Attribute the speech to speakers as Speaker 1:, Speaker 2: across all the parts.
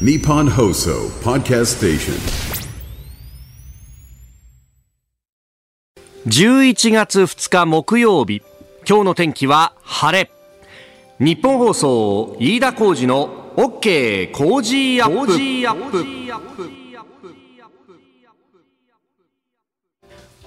Speaker 1: Nippon Hoso Podcast Station.
Speaker 2: 11月2日木曜日。今日の天気は晴れ。日本放送飯田浩二の OK 工事アップ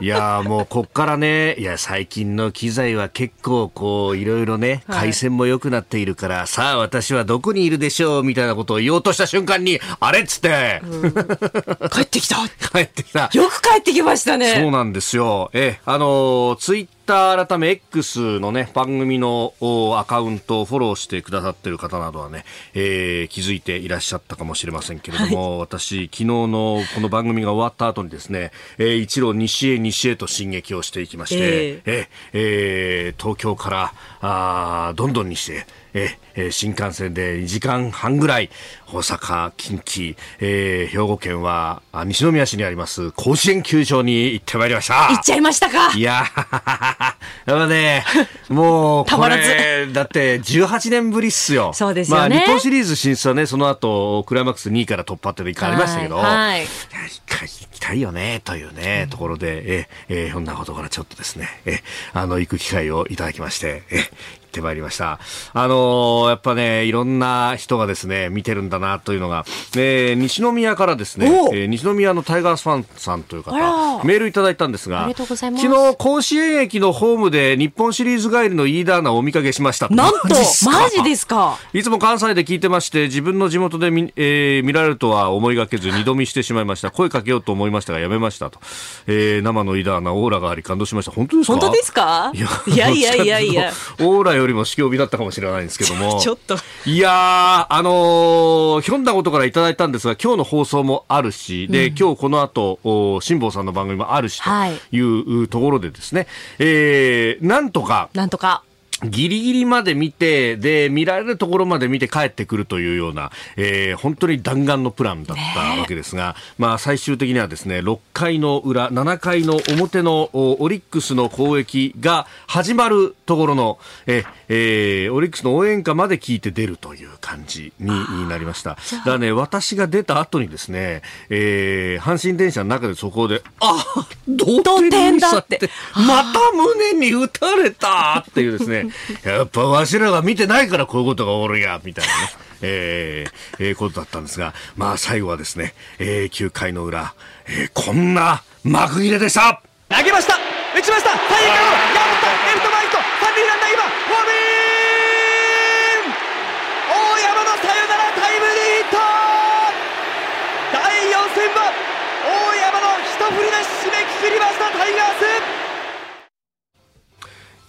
Speaker 2: いやもうこっからね、いや最近の機材は結構こういろいろね、
Speaker 3: はい
Speaker 2: 回線も良くなっているから、さあ私はどこにいるでしょうみたいなことを言おうとした瞬間に、あれっつって、
Speaker 3: 帰ってきた。
Speaker 2: 帰ってきた。
Speaker 3: よく帰ってきました
Speaker 2: そう
Speaker 3: ね。
Speaker 2: なんですよ。え、あのツイッター改め X のね、番組のおアカウントをフォローしてくださってる方などはね、えー気づいていらっしゃったかもしれませんけれども、私、昨日のこの番組が終わった後にですね、えー一路西へ西へと進撃をしていきまして、
Speaker 3: え
Speaker 2: え。えー東京からあーどんどん西へ、ええー新幹線で2時間半ぐらい大阪、近畿、えー兵庫県はあ西宮市にあります甲子園球場に行ってまいりました。
Speaker 3: 行っちゃいましたか。
Speaker 2: いやー、やっぱね、もう、こ
Speaker 3: たまらず
Speaker 2: れ、だって18年ぶりっすよ。
Speaker 3: そうですよね
Speaker 2: まあ、日本シリーズ進出はね、その後、クライマックス2位から突破っていうの一回ありましたけど、
Speaker 3: はい
Speaker 2: 一回行きたいよね、というね、ところで、え、え、ひょんなことからちょっとですね、え、あの、行く機会をいただきまして、え、行ってまいりました。あのーやっぱね、いろんな人がですね、見てるんだな、というのが、えー西宮からですね
Speaker 3: お、
Speaker 2: えー西宮のタイガースファンさんという方メールいただいたんですが、昨日、甲子園駅のホームで日本シリーズ帰りの飯田アナをお見かけしました。
Speaker 3: なんと、
Speaker 2: マジ
Speaker 3: ですか？
Speaker 2: いつも関西で聞いてまして、自分の地元で見,、えー見られるとは思いがけず、二度見してしまいました。声かけようと思いましたが、やめましたと。えー生の飯田アナ、オーラがあり感動しました。本当ですか？
Speaker 3: 本当ですか？
Speaker 2: いや
Speaker 3: いやいやいやいや。
Speaker 2: オーラよりも至強美だったかもしれないんですけども。
Speaker 3: ちょっと。
Speaker 2: いやー、あのーひょんなことからいただいたんですが、今日の放送もあるし、で、今日この後、お辛坊さんの番組もあるし、
Speaker 3: はい。
Speaker 2: というところでですね、えー、なんとか、
Speaker 3: なんとか。
Speaker 2: ギリギリまで見て、で、見られるところまで見て帰ってくるというような、えー本当に弾丸のプランだったわけですが、まあ最終的にはですね、6回の裏、7回の表のおオリックスの攻撃が始まるところの、ええーオリックスの応援歌まで聞いて出るという感じになりました。だからね、私が出た後にですね、えー阪神電車の中でそこで、あ同点
Speaker 3: だって、
Speaker 2: また胸に打たれたっていうですね、やっぱわしらが見てないからこういうことがおるや、みたいなね。えーえーことだったんですが、まあ最後はですね、えー9回の裏、えーこんな幕切れでした。
Speaker 4: 投げました。打ちました。タイガーを山本レフト前ヒット三塁ランナー今ホームイン！大山のサヨナラタイムリーヒット！第4戦は大山の一振りで締めくくりましたタイガース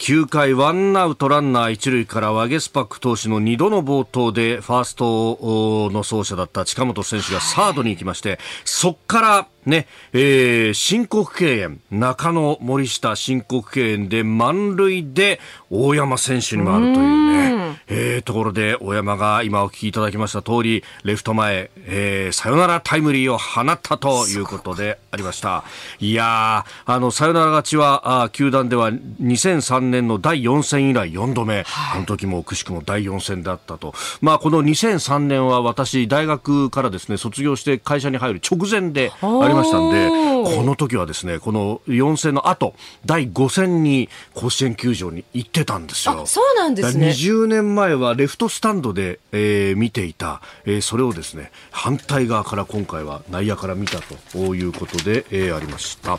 Speaker 2: 9回ワンアウトランナー一塁からワゲスパック投手の2度の冒頭でファーストの走者だった近本選手がサードに行きまして、そっからね、えー申告敬遠、中野森下申告敬遠で満塁で大山選手に回るというね、えーところで大山が今お聞きいただきました通り、レフト前、えーサヨナラタイムリーを放ったということでありました。いやー、あの、サヨナラ勝ちは、あー球団では2003年の第4戦以来4度目、あの時もくしくも第4戦だったと。まあ、この2003年は私、大学からですね、卒業して会社に入る直前でありましたんで、この時はですね、この4戦の後、第5戦に甲子園球場に行ってたんですよ。
Speaker 3: あ、そうなんですね。
Speaker 2: 20年前はレフトスタンドで、えー見ていた、えーそれをですね反対側から今回は内野から見たということで、えーありました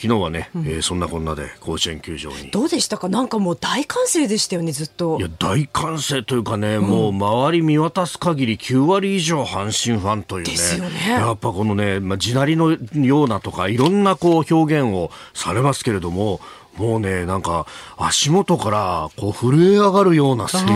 Speaker 2: 昨日はね、えーそんなこんなで甲子園球場に。
Speaker 3: どうでしたか？なんかもう大歓声でしたよね、ずっと。
Speaker 2: いや。大歓声というかね、もう周り見渡す限り9割以上阪神ファンというね。
Speaker 3: ですよね。
Speaker 2: やっぱこのね、まあ、地鳴りのようなとかいろんなこう表現をされますけれどももうねなんか足元からこう震え上がるような声援が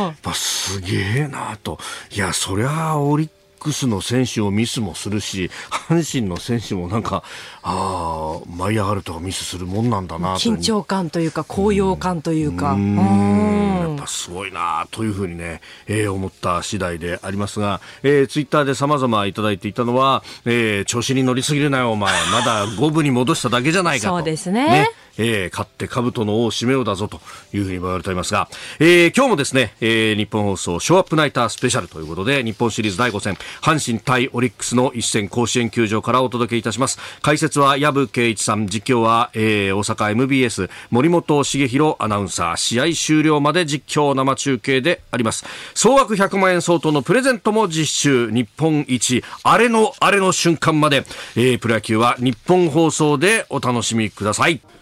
Speaker 2: やっぱすげえなと。いやそりゃオリッックスの選手をミスもするし、阪神の選手もなんか、ああ、舞い上がるとミスするもんなんだな
Speaker 5: 緊張感というか、高揚感というか。
Speaker 2: やっぱすごいなというふうにね、えー、思った次第でありますが、えー、ツイッターで様々いただいていたのは、えー、調子に乗りすぎるなよ、お前。まだ五分に戻しただけじゃないかと。
Speaker 5: そうですねね
Speaker 2: えー、勝って兜の王締めようだぞというふうに言われておりますが、えー、今日もですね、えー、日本放送ショーアップナイタースペシャルということで、日本シリーズ第5戦、阪神対オリックスの一戦甲子園球場からお届けいたします。解説は藪圭一さん、実況は、えー、大阪 MBS 森本茂弘アナウンサー、試合終了まで実況生中継であります。総額100万円相当のプレゼントも実習、日本一、あれのあれの瞬間まで、えー、プロ野球は日本放送でお楽しみください。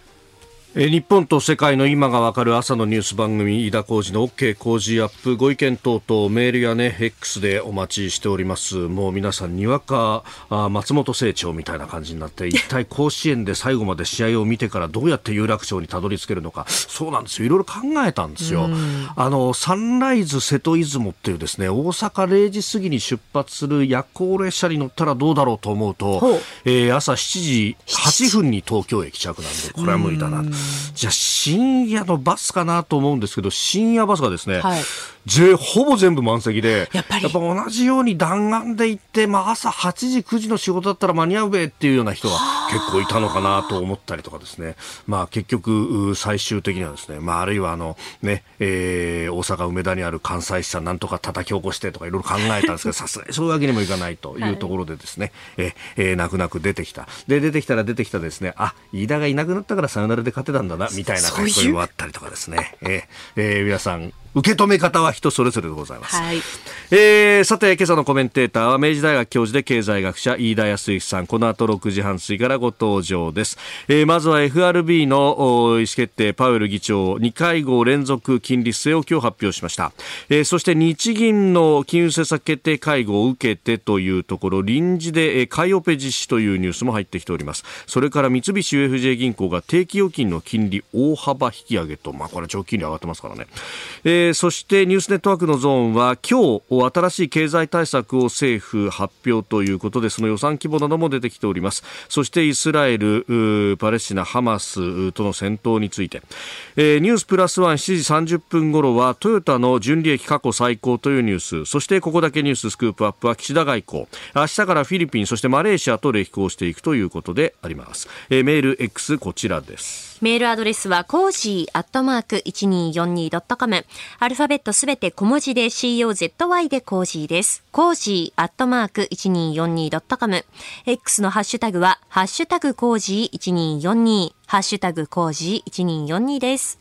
Speaker 2: え日本と世界の今がわかる朝のニュース番組飯田浩司の OK 工事アップご意見等々メールやね X でお待ちしております。もう皆さんにわかあ松本清張みたいな感じになって 一体甲子園で最後まで試合を見てからどうやって有楽町にたどり着けるのか。そうなんですよ。いろいろ考えたんですよ。あのサンライズ瀬戸出雲っていうですね大阪0時過ぎに出発する夜行列車に乗ったらどうだろうと思うと、えー、朝7時8分に東京駅着なんでこれは無理だなじゃあ深夜のバスかなと思うんですけど、深夜バスがですね、はい、ぜほぼ全部満席で、やっぱ同じように弾丸で行って、まあ、朝8時、9時の仕事だったら間に合うべっていうような人が結構いたのかなと思ったりとかですね、まあ、結局、最終的にはですね、まあ、あるいはあの、ね、えー、大阪梅田にある関西支社なんとか叩き起こしてとかいろいろ考えたんですけど、さすがにそういうわけにもいかないというところでですね、はい、えー、泣く泣く出てきた。で、出てきたら出てきたですね、あ、飯田がいなくなったからさよならで勝てたんだな、みたいな書き込みもあったりとかですね、えー、えー、皆さん、受け止め方は人それぞれでございます、はい、えー、さて今朝のコメンテーターは明治大学教授で経済学者飯田康之さん。この後6時半過ぎからご登場です、えー、まずは FRB の意思決定パウエル議長2会合連続金利据え置きを発表しました、えー、そして日銀の金融政策決定会合を受けてというところ臨時で買いオペ実施というニュースも入ってきております。それから三菱 UFJ 銀行が定期預金の金利大幅引き上げと。まあこれ長期金利上がってますからね、えーえー、そしてニュースネットワークのゾーンは今日新しい経済対策を政府発表ということでその予算規模なども出てきております。そしてイスラエルパレスチナハマスとの戦闘について、えー、ニュースプラスワン7時30分頃はトヨタの純利益過去最高というニュース。そしてここだけニューススクープアップは岸田外交。明日からフィリピンそしてマレーシアと歴訪していくということであります、えー、メール X こちらです。
Speaker 3: メールアドレスはコージーアットマーク 1242.com。アルファベットすべて小文字で COZY で cozy です。 cozy アットマーク 1242.com。X のハッシュタグは、ハッシュタグコージー1242。ハッシュタグコージー1242です。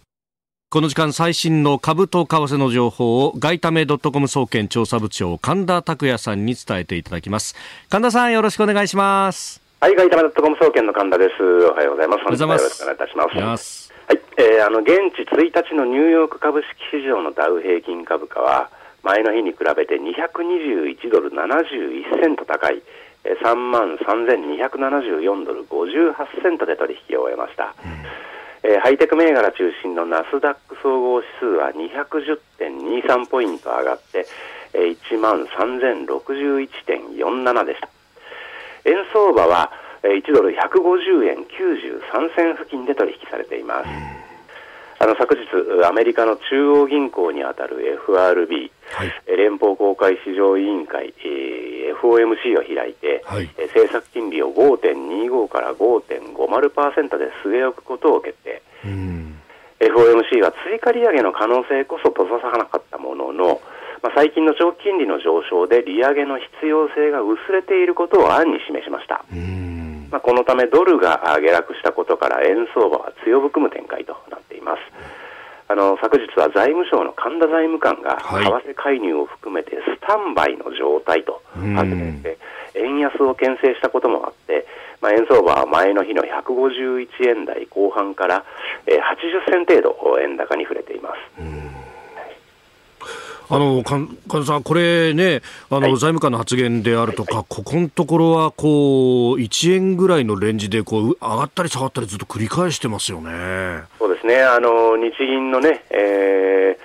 Speaker 2: この時間最新の株と為替の情報を外為ドットコム総研調査部長神田拓也さんに伝えていただきます。神田さんよろしくお願いします。
Speaker 6: はい、外為ドットコム総研の神田です。おはようございます。
Speaker 2: 本日は
Speaker 6: よろしくお願いいたします。はい、えー、あの現地1日のニューヨーク株式市場のダウ平均株価は前の日に比べて221ドル71セント高い3万3274ドル58セントで取引を終えました。うん、えー、ハイテク銘柄中心のナスダック総合指数は210.23ポイント上がって、えー、1万3061.47でした。円相場は1ドル150円93銭付近で取引されています。あの昨日、アメリカの中央銀行にあたる FRB、はい、連邦公開市場委員会、えー、FOMC を開いて、はい、政策金利を5.25から5.50%で据え置くことを決定。FOMC は追加利上げの可能性こそ閉ざさなかったものの、まあ、最近の長期金利の上昇で利上げの必要性が薄れていることを暗に示しました。まあ、このためドルが下落したことから円相場は強含む展開となっています。あの昨日は財務省の神田財務官が為替介入を含めてスタンバイの状態と発言して、円安を牽制したこともあって、まあ、円相場は前の日の151円台後半から、えー、80銭程度円高に触れています。
Speaker 2: あの神田さん、これね、あの、はい、財務官の発言であるとか、ここのところはこう1円ぐらいのレンジでこう上がったり下がったりずっと繰り返してますよね。
Speaker 6: そうですね。あの日銀のね、えー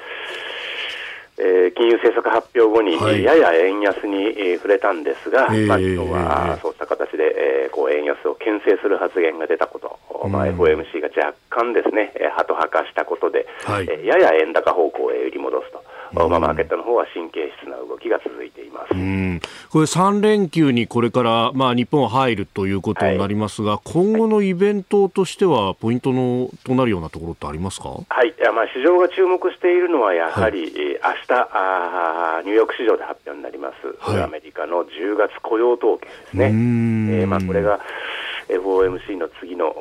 Speaker 6: えー金融政策発表後に、
Speaker 2: はい。
Speaker 6: やや円安に、えー触れたんですが、
Speaker 2: えー
Speaker 6: まあ、今日
Speaker 2: えー
Speaker 6: はそうした形で、えーこう円安を牽制する発言が出たこと、まあ、
Speaker 2: うん
Speaker 6: FOMC が若干ですね、えー、ハト派化したことで、
Speaker 2: はい。
Speaker 6: えーやや円高方向へ売り戻すと、
Speaker 2: うん
Speaker 6: まあ、マーケットの方は神経質な動きが続いています。
Speaker 2: うん。これ3連休にこれから、まあ、日本は入るということになりますが、今後のイベントとしては、ポイントのとなるようなところってありますか？
Speaker 6: はい、いやまあ市場が注目しているのは、やはり、えー明日あーニューヨーク市場で発表になります、
Speaker 2: はい。
Speaker 6: アメリカの10月雇用統計ですね、えーまあ、これが FOMC の次の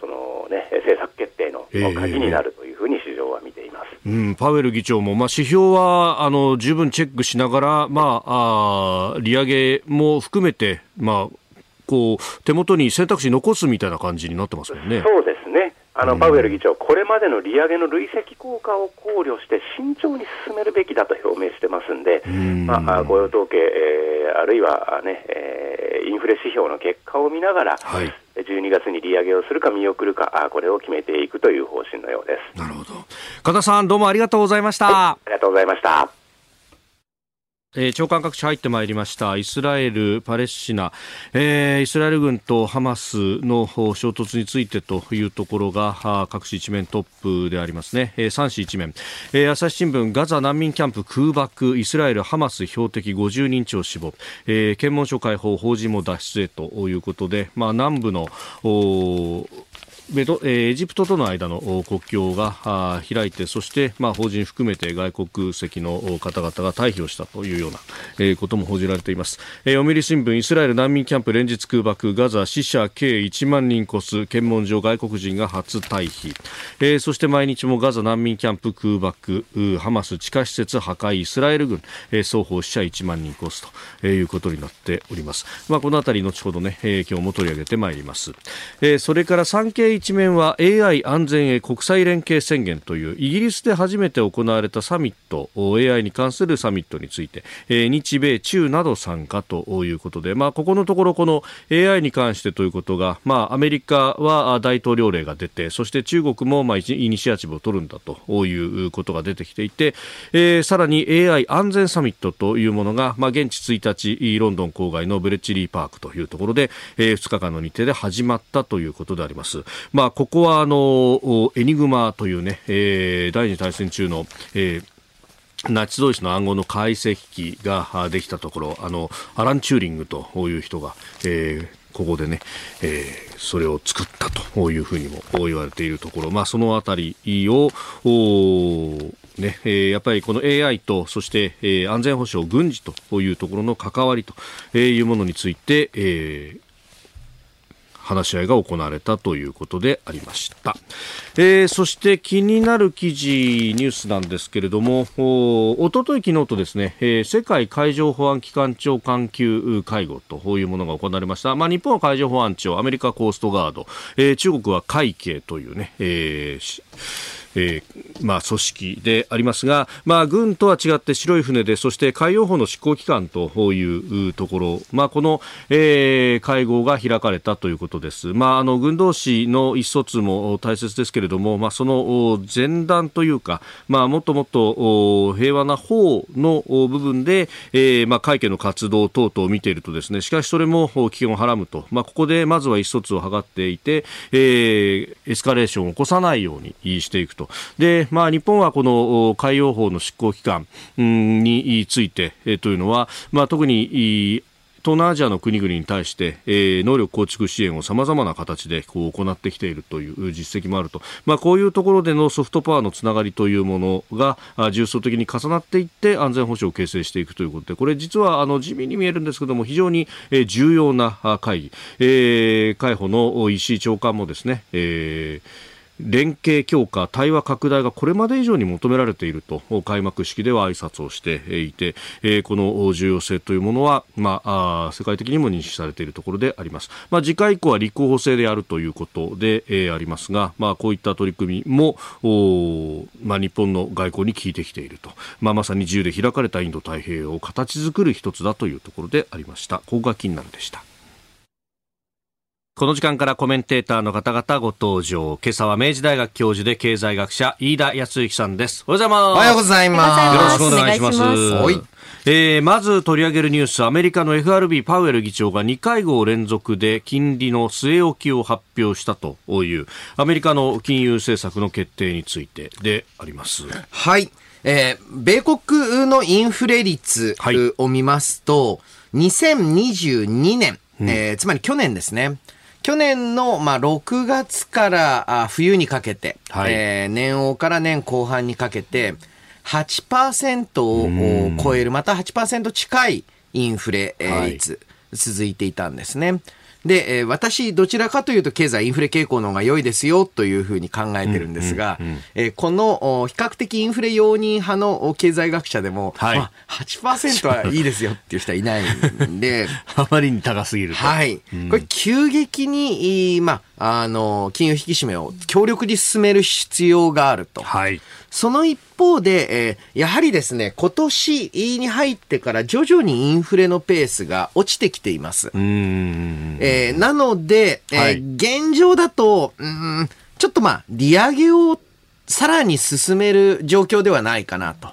Speaker 6: その、ね、政策決定の
Speaker 2: えー
Speaker 6: 鍵になるというふうに市場は見ています。
Speaker 2: うん、パウエル議長も、まあ、指標はあの十分チェックしながら、まあ、あー利上げも含めて、まあ、こう手元に選択肢残すみたいな感じになってますもんね。
Speaker 6: そうですねあの
Speaker 2: うん
Speaker 6: パウエル議長、これまでの利上げの累積効果を考慮して慎重に進めるべきだと表明してますんで、
Speaker 2: ん
Speaker 6: まあ、雇用統計、えーあるいは、ねえーインフレ指標の結果を見ながら、
Speaker 2: はい
Speaker 6: 12月に利上げをするか見送るか、あこれを決めていくという方針のようです。
Speaker 2: なるほど。加田さん、どうもありがとうございました。
Speaker 6: ありがとうございました。
Speaker 2: えー長官各地入ってまいりました。イスラエル、パレスチナ、えーイスラエル軍とハマスの衝突についてというところが各紙一面トップでありますね、えー、3紙一面、えー朝日新聞ガザ難民キャンプ空爆。イスラエル、ハマス標的50人超死亡、えー検問所開放法人も脱出へということで、まあ、南部のエジプトとの間の国境が開いてそして、まあ、法人含めて外国籍の方々が退避をしたというような、えーことも報じられています、えー、読売新聞イスラエル難民キャンプ連日空爆ガザ死者計1万人越す検問所外国人が初退避、えーそして毎日もガザ難民キャンプ空爆ハマス地下施設破壊イスラエル軍、えー双方死者1万人越すと、いうことになっております、まあ、このあたり後ほどね、えー今日も取り上げてまいります、えーそれから産経一面は AI 安全へ国際連携宣言というイギリスで初めて行われたサミット AI に関するサミットについて、日米中など参加ということで、まあ、ここのところこの AI に関してということが、まあ、アメリカは大統領令が出てそして中国もまあイニシアチブを取るんだということが出てきていて、えーさらに AI 安全サミットというものが、まあ、現地1日ロンドン郊外のブレッジリーパークというところで、え2日間の日程で始まったということであります。まあ、ここはあのエニグマというね、えー第二次大戦中の、えーナチスドイツの暗号の解析機ができたところ、あの、アラン・チューリングという人が、えーここでね、えーそれを作ったというふうにも言われているところ、まあ、そのあたりを、ねえーやっぱりこの AI と、そして、えー安全保障、軍事というところの関わりというものについて、えー話し合いが行われたということでありました、えーそして気になる記事ニュースなんですけれどもおおととい昨日とですね、えー世界海上保安機関庁官級会合というものが行われました、まあ、日本は海上保安庁アメリカコーストガード、えー中国は海警というね、えーえーまあ、組織でありますが、まあ、軍とは違って白い船で、そして海洋法の執行機関というところ、まあ、この、えー会合が開かれたということです。まあ、あの軍同士の意思疎通も大切ですけれども、まあ、その前段というか、まあ、もっともっと平和な方の部分で、えーまあ、会見の活動等々を見ているとですね、しかしそれも危険をはらむと、まあ、ここでまずは意思疎通を図っていて、えーエスカレーションを起こさないようにしていくと。で、まあ、日本はこの海洋法の執行機関について、というのは、まあ、特に東南アジアの国々に対して、えー能力構築支援をさまざまな形でこう行ってきているという実績もあると、まあ、こういうところでのソフトパワーのつながりというものが重層的に重なっていって安全保障を形成していくということでこれ実はあの地味に見えるんですけども非常に、重要な会議、えー海保の石井長官もですね、えー連携強化、対話拡大がこれまで以上に求められていると開幕式では挨拶をしていて、えーこの重要性というものは、まあ、世界的にも認識されているところであります。まあ、次回以降は立候補制でやるということで、えーありますが、まあ、こういった取り組みも、まあ、日本の外交に効いてきていると、まあ、まさに自由で開かれたインド太平洋を形作る一つだというところでありました。ここが気になるでした。この時間からコメンテーターの方々ご登場。今朝は明治大学教授で経済学者、飯田康之さんです。おはようございます。
Speaker 7: おはようございます。
Speaker 2: よろしくお願いします。
Speaker 3: ます
Speaker 7: はい
Speaker 2: えーまず取り上げるニュース、アメリカの FRB パウエル議長が2会合連続で金利の据え置きを発表したという、アメリカの金融政策の決定についてであります。
Speaker 7: はい。えー米国のインフレ率
Speaker 2: はい
Speaker 7: を見ますと、2022年、えーつまり去年ですね。去年の、まあ、6月からあ冬にかけて、
Speaker 2: はい。
Speaker 7: えー年王から年後半にかけて、8%を超える、また8%近いインフレ率、続いていたんですね。で、えー私、どちらかというと経済インフレ傾向の方が良いですよというふうに考えてるんですが、えーこのお比較的インフレ容認派のお経済学者でも、
Speaker 2: はい
Speaker 7: まあ、8%はいいですよっていう人はいないんで、
Speaker 2: あまりに高すぎると。
Speaker 7: はい。これ急激に、いいまあ、あの、金融引き締めを強力に進める必要があると。
Speaker 2: はい。
Speaker 7: その一方で、えーやはりですね、今年に入ってから徐々にインフレのペースが落ちてきています。
Speaker 2: うーん。
Speaker 7: えーなので、えー
Speaker 2: はい
Speaker 7: 現状だと、うーん、ちょっとまあ、利上げをさらに進める状況ではないかなと。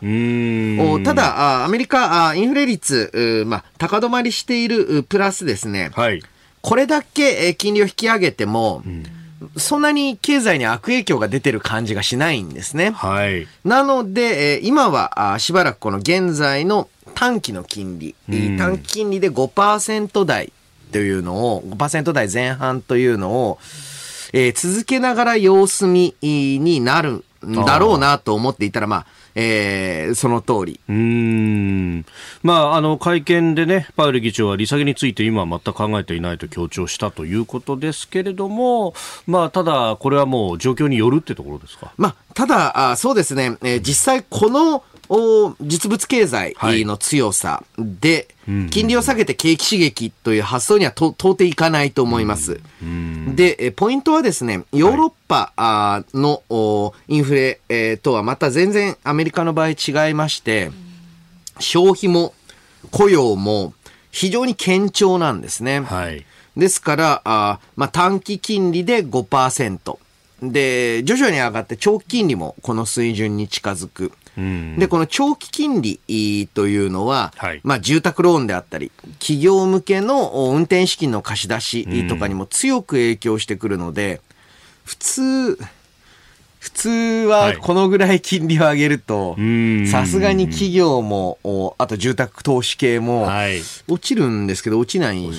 Speaker 7: ただ、あアメリカ、あインフレ率、まあ、高止まりしているうプラスですね、
Speaker 2: はい。
Speaker 7: これだけえー金利を引き上げても、そんなに経済に悪影響が出てる感じがしないんですね。
Speaker 2: はい。
Speaker 7: なので、えー今はあしばらくこの現在の短期の金利、短期金利で5%台というのを、5%台前半というのを、えー続けながら様子見になるんだろうなと思っていたら、まあ、えーその通り。
Speaker 2: うーん。まあ、あの、会見でね、パウエル議長は利下げについて今は全く考えていないと強調したということですけれども、まあ、ただ、これはもう状況によるってところですか？
Speaker 7: まあ、ただ、あそうですね、えー実際このお実物経済の強さで、金利を下げて景気刺激という発想にはと到底いかないと思います。で、えーポイントはですね、ヨーロッパ、のおインフレ、えーとはまた全然アメリカの場合違いまして、消費も雇用も非常に堅調なんですね。
Speaker 2: はい。
Speaker 7: ですから、あーまあ、短期金利で5%。で、徐々に上がって長期金利もこの水準に近づく。
Speaker 2: うん。
Speaker 7: で、この長期金利というのは、
Speaker 2: はい
Speaker 7: まあ、住宅ローンであったり、企業向けのお運転資金の貸し出しとかにも強く影響してくるので、普通、普通
Speaker 2: は
Speaker 7: はいこのぐらい金利を上げると
Speaker 2: ん、
Speaker 7: さすがに企業も、おあと住宅投資系も、
Speaker 2: はい。
Speaker 7: 落ちるんですけど、落ちないん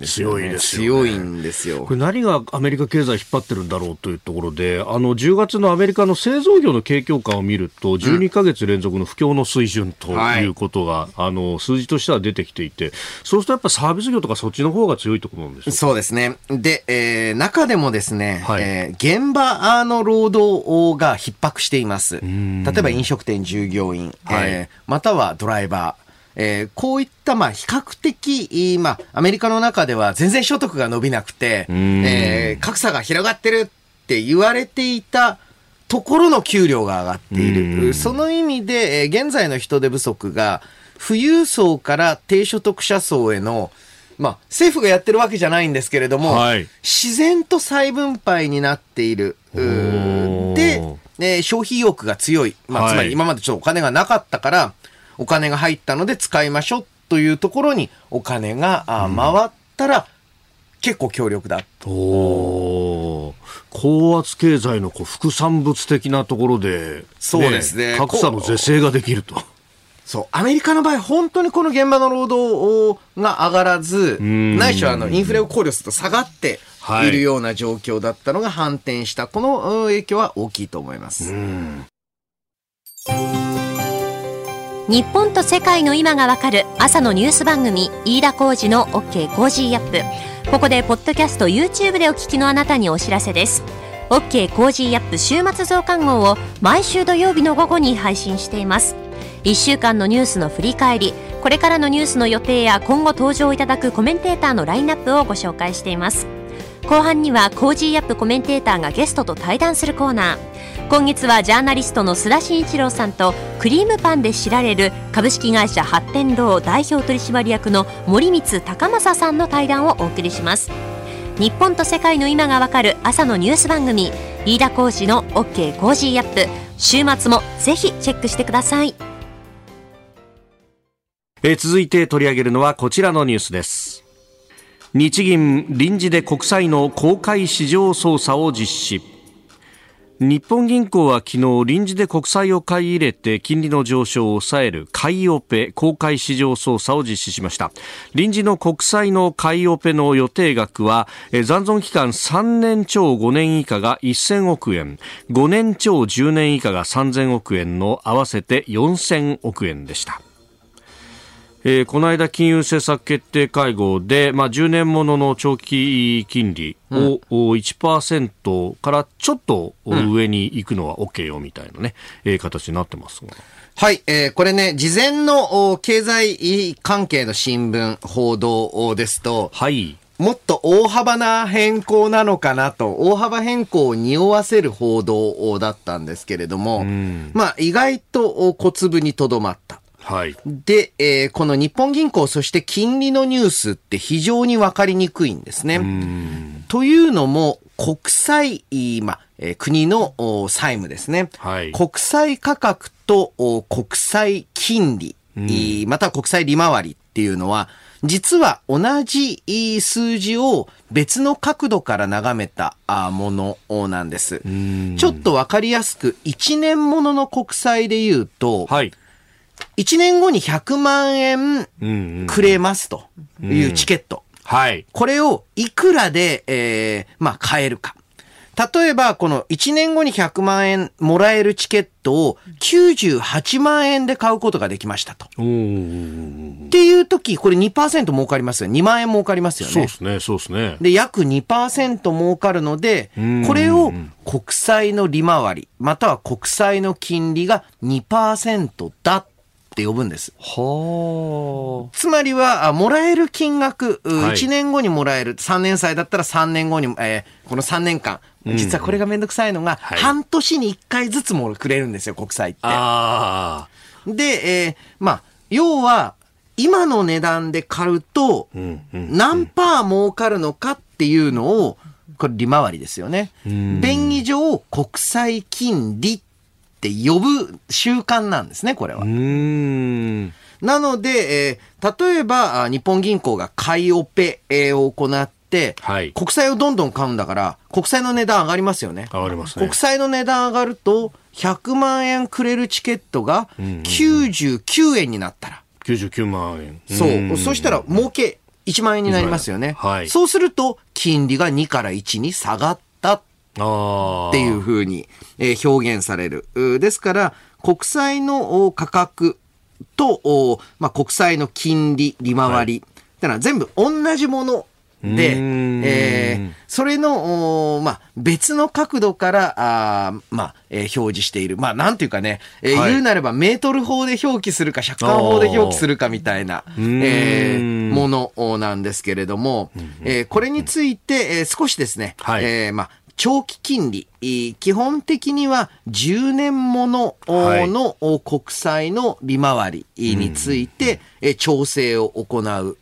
Speaker 7: ですよ、ね。
Speaker 2: 強いですよね
Speaker 7: 強いんですよ
Speaker 2: こ。れ何がアメリカ経済引っ張ってるんだろうというところで、あの10月のアメリカの製造業の景況感を見ると、12ヶ月連続の不況の水準ということが、あの数字としては出てきていて、そうするとやっぱサービス業とかそっちの方が強いところなんでしょうか？
Speaker 7: そうですね。で、えー中でもですね、
Speaker 2: はい
Speaker 7: えー現場の労働が逼迫しています。例えば飲食店従業員、
Speaker 2: はい
Speaker 7: えーまたはドライバー。えーこういった、まあ、比較的、まあ、アメリカの中では全然所得が伸びなくて、
Speaker 2: ん
Speaker 7: えー格差が広がってるって言われていたところの給料が上がっている。その意味で、えー現在の人手不足が、富裕層から低所得者層への、まあ、政府がやってるわけじゃないんですけれども、
Speaker 2: はい
Speaker 7: 自然と再分配になっている。で、えー消費意欲が強い。まあ、
Speaker 2: はい
Speaker 7: つまり今までちょっとお金がなかったから、お金が入ったので使いましょうというところにお金があ回ったら、結構強力だ。
Speaker 2: おー高圧経済のこう副産物的なところで、
Speaker 7: そうですね
Speaker 2: 格差の是正ができると。
Speaker 7: そう。アメリカの場合、本当にこの現場の労働が上がらず、
Speaker 2: ん
Speaker 7: ないしはあの、インフレを考慮すると下がって
Speaker 2: はい。
Speaker 7: いるような状況だったのが反転した。このうん影響は大きいと思います。
Speaker 3: 日本と世界の今がわかる朝のニュース番組飯田浩二の OK コージーアップ。ここでポッドキャスト YouTube でお聞きのあなたにお知らせです。OK コージーアップ週末増刊号を毎週土曜日の午後に配信しています。1週間のニュースの振り返りこれからのニュースの予定や今後登場いただくコメンテーターのラインナップをご紹介しています後半には Cozy up コメンテーターがゲストと対談するコーナー。今月はジャーナリストの須田慎一郎さんとクリームパンで知られる株式会社八天堂代表取締役の森光孝雅さんの対談をお送りします。日本と世界の今がわかる朝のニュース番組飯田浩司の OK Cozy up。週末もぜひチェックしてください。
Speaker 2: え続いて取り上げるのはこちらのニュースです。日銀臨時で国債の公開市場操作を実施。日本銀行は昨日臨時で国債を買い入れて金利の上昇を抑える買いオペ公開市場操作を実施しました。臨時の国債の買いオペの予定額は残存期間3年超5年以下が1000億円。5年超10年以下が3000億円の合わせて4000億円でした。えーこの間、金融政策決定会合で、まあ、10年ものの長期金利を、お1%からちょっと上に行くのは OK よみたいなね、えー形になってますが。
Speaker 7: はい、えーこれね、事前のお経済関係の新聞、報道ですと、
Speaker 2: はい。
Speaker 7: もっと大幅な変更なのかなと、大幅変更を匂わせる報道だったんですけれども、まあ意外とお小粒にとどまった。
Speaker 2: はい。
Speaker 7: で、えーこの日本銀行、そして金利のニュースって非常にわかりにくいんですね。というのも、国債、まあ、えー国のお債務ですね。
Speaker 2: はい
Speaker 7: 国債価格とお国債金利、いまたは国債利回りっていうのは、実は同じい数字を別の角度から眺めたあものなんです。ちょっとわかりやすく、1年ものの国債で言うと、
Speaker 2: はい。
Speaker 7: 1年後に100万円。くれますというチケット。
Speaker 2: はい。
Speaker 7: これをいくらで、えーまあ、買えるか。例えば、この1年後に100万円もらえるチケットを98万円で買うことができましたと。っていう時、これ2%儲かりますよ。2万円儲かりますよね。
Speaker 2: そうですね、そうですね。
Speaker 7: で、約2%儲かるので
Speaker 2: ん、
Speaker 7: これを国債の利回り、または国債の金利が2%だって呼ぶんです。
Speaker 2: は
Speaker 7: つまりは、あもらえる金額、う
Speaker 2: はい。
Speaker 7: 1年後にもらえる、3年債だったら3年後に、えーこの3年間、実はこれがめんどくさいのが、
Speaker 2: はい。
Speaker 7: 半年に1回ずつもくれるんですよ、国債って。で、えーまあ、要は、今の値段で買うと、
Speaker 2: んうん
Speaker 7: 何パー儲かるのかっていうのを、これ利回りですよね。便宜上、国債金利って呼ぶ習慣なんですね、これは。なので、えー例えば、あ日本銀行が買いオペえーを行って、
Speaker 2: はい
Speaker 7: 国債をどんどん買うんだから、国債の値段上がりますよね。
Speaker 2: 上がりますね
Speaker 7: 国債の値段上がると、100万円くれるチケットが99円になったら、
Speaker 2: 99万円。
Speaker 7: そう。
Speaker 2: ん
Speaker 7: そしたら、儲け1万円になりますよね。
Speaker 2: はい
Speaker 7: そうすると、金利が2から1に下がった
Speaker 2: ああ。
Speaker 7: っていうふうに、えー表現される。うですから、国債のお価格と、おまあ、国債の金利、利回り、ってのは全部同じもので、えーそれの、おまあ、別の角度から、あーまあ、えー表示している。まあ、なんていうかね、えー
Speaker 2: はい。
Speaker 7: 言うなればメートル法で表記するか、尺間法で表記するかみたいな、えーものなんですけれども、えーこれについて、えー少しですね、
Speaker 2: はい。
Speaker 7: えーまあ、長期金利、基本的には10年もののお国債の利回りについて、えー調整を行う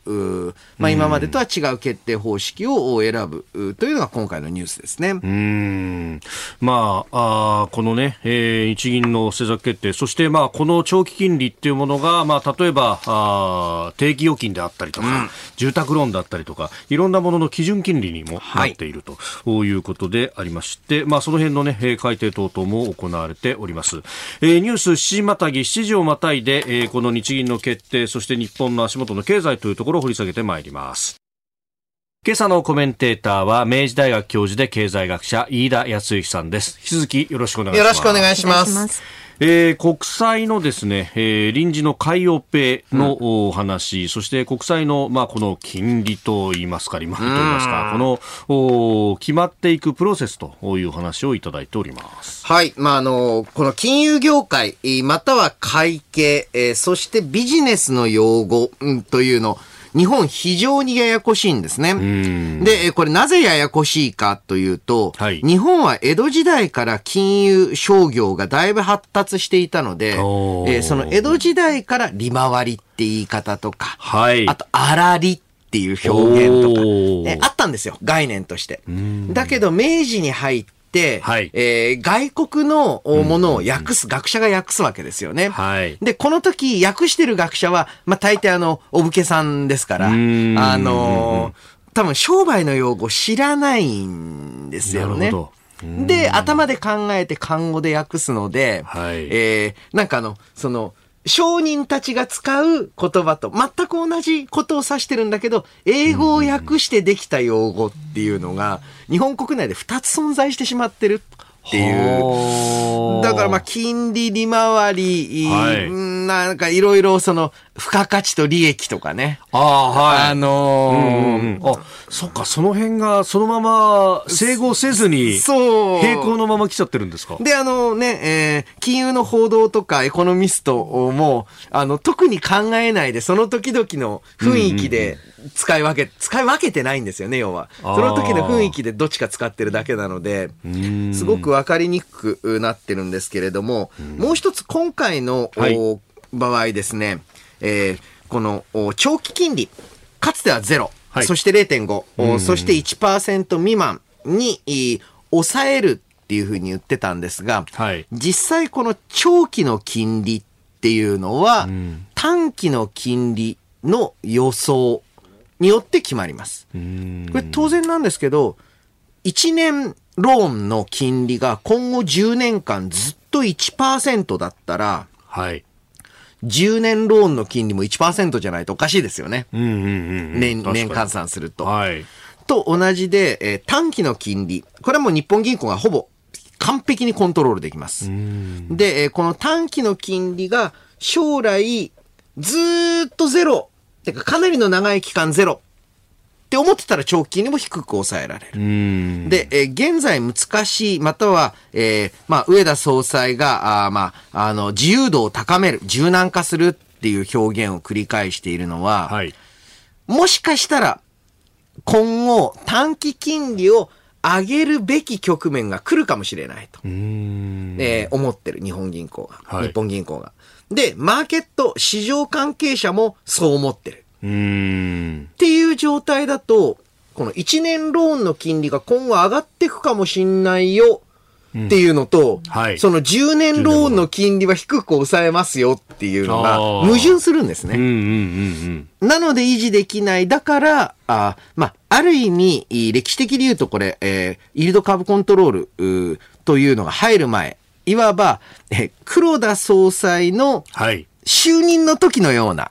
Speaker 7: まあ、今までとは違う決定方式を選ぶというのが今回のニュースですね。
Speaker 2: うーん。まあ、あーこのね、えー日銀の政策決定、そしてまあ、この長期金利っていうものが、まあ、例えば、あー定期預金であったりとか、住宅ローンだったりとか、いろんなものの基準金利にもなっているとい。うことでありまして、まあ、その辺のね、えー改定等々も行われております。えーニュース7時またぎ、7時をまたいで、えーこの日銀の決定、そして日本の足元の経済というところを掘り下げてまいります。今朝のコメンテーターは明治大学教授で経済学者飯田康之さんです。引き続きよろしくお願いします。
Speaker 7: よろしくお願いします。
Speaker 2: えー国債のですね、えー臨時の買いオペのお話、そして国債の、まあ、この金利といいますか、利回りといいますか、このお決まっていくプロセスという話をいただいております。
Speaker 7: はい。まあ、あの、この金融業界、えーまたは会計、えーそしてビジネスの用語、うんというの、日本非常にややこしいんですね。で、えーこれなぜややこしいかというと、
Speaker 2: はい
Speaker 7: 日本は江戸時代から金融商業がだいぶ発達していたので、え
Speaker 2: おー
Speaker 7: ーその江戸時代から利回りって言い方とか、
Speaker 2: はい。
Speaker 7: あと、粗利っっていう表現とか、
Speaker 2: おー
Speaker 7: えあったんですよ、概念として。だけど、明治に入って、
Speaker 2: はい。
Speaker 7: えー外国のおものを訳す、学者が訳すわけですよね。
Speaker 2: はい。
Speaker 7: で、この時、訳してる学者は、まあ、大抵あの、お武家さんですから、あ
Speaker 2: ん
Speaker 7: のー多分商売の用語知らないんですよね。で、頭で考えて漢語で訳すので、
Speaker 2: はい。
Speaker 7: えーなんかあの、その、商人たちが使う言葉と全く同じことを指してるんだけど、英語を訳してできた用語っていうのが、日本国内で2つ存在してしまってるっていう。
Speaker 2: はあ
Speaker 7: だからまあ、金利利回り、
Speaker 2: はい
Speaker 7: うんなんかいろいろその、付加価値と利益とかね。
Speaker 2: ああ、はい。
Speaker 7: あのー
Speaker 2: うんうんあ、そっか、その辺がそのまま整合せずに、
Speaker 7: そう。
Speaker 2: 平行のまま来ちゃってるんですか？
Speaker 7: で、あのね、えー金融の報道とかエコノミストも、あの、特に考えないで、その時々の雰囲気で使い分け、使い分けてないんですよね、要は。その時の雰囲気でどっちか使ってるだけなので、すごくわかりにくくなってるんですけれども、もう一つ今回の、
Speaker 2: はい
Speaker 7: お場合ですね、えーこのお長期金利、かつてはゼロ、
Speaker 2: はい。
Speaker 7: そして0.5、おそして1%未満に抑えるっていうふうに言ってたんですが、
Speaker 2: はい。
Speaker 7: 実際この長期の金利っていうのは、短期の金利の予想によって決まります。これ当然なんですけど、1年ローンの金利が今後10年間ずっと1%だったら、
Speaker 2: はい。
Speaker 7: 10年ローンの金利も1%じゃないとおかしいですよね。
Speaker 2: うんうんうん。
Speaker 7: 年、年換算すると。
Speaker 2: はい。
Speaker 7: と同じで、えー短期の金利。これはもう日本銀行がほぼ完璧にコントロールできます。で、えーこの短期の金利が将来ずーっとゼロ。てかかなりの長い期間ゼロ。って思ってたら長期金利も低く抑えられる。
Speaker 2: うん。
Speaker 7: で、えー現在難しい、または、えーまあ、上田総裁が、あーまあ、あの、自由度を高める、柔軟化するっていう表現を繰り返しているのは、
Speaker 2: はい。
Speaker 7: もしかしたら、今後、短期金利を上げるべき局面が来るかもしれないと、
Speaker 2: うん。
Speaker 7: えー思ってる、日本銀行が、
Speaker 2: はい
Speaker 7: 日本銀行が。で、マーケット、市場関係者もそう思ってる。
Speaker 2: うん。
Speaker 7: っていう状態だと、この1年ローンの金利が今後上がっていくかもしんないよっていうのと、
Speaker 2: はい
Speaker 7: その10年ローンの金利は低く抑えますよっていうのが矛盾するんですね。
Speaker 2: うんうんうん
Speaker 7: なので維持できない。だから、あまあ、ある意味、い歴史的に言うとこれ、えーイールドカーブコントロールというのが入る前、いわば、えー黒田総裁の
Speaker 2: はい。
Speaker 7: 就任の時のような、あー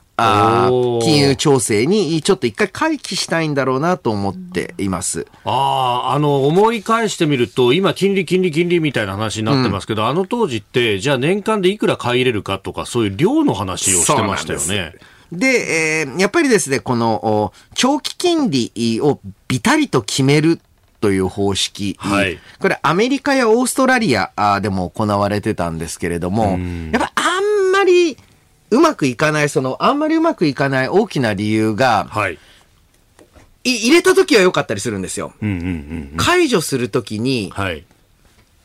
Speaker 2: おー
Speaker 7: 金融調整にちょっと一回回帰したいんだろうなと思っています。
Speaker 2: ああ、あの、思い返してみると、今、金利、金利、金利みたいな話になってますけど、あの当時って、じゃあ年間でいくら買い入れるかとか、そういう量の話をしてましたよね。
Speaker 7: で、えーやっぱりですね、この、お長期金利をビタリと決めるという方式。
Speaker 2: はい
Speaker 7: これアメリカやオーストラリアでも行われてたんですけれども、やっぱあんまりうまくいかない、その、あんまりうまくいかない大きな理由が、
Speaker 2: はい。
Speaker 7: い入れた時は良かったりするんですよ。
Speaker 2: うんうんうんうん。
Speaker 7: 解除するときに、
Speaker 2: はい。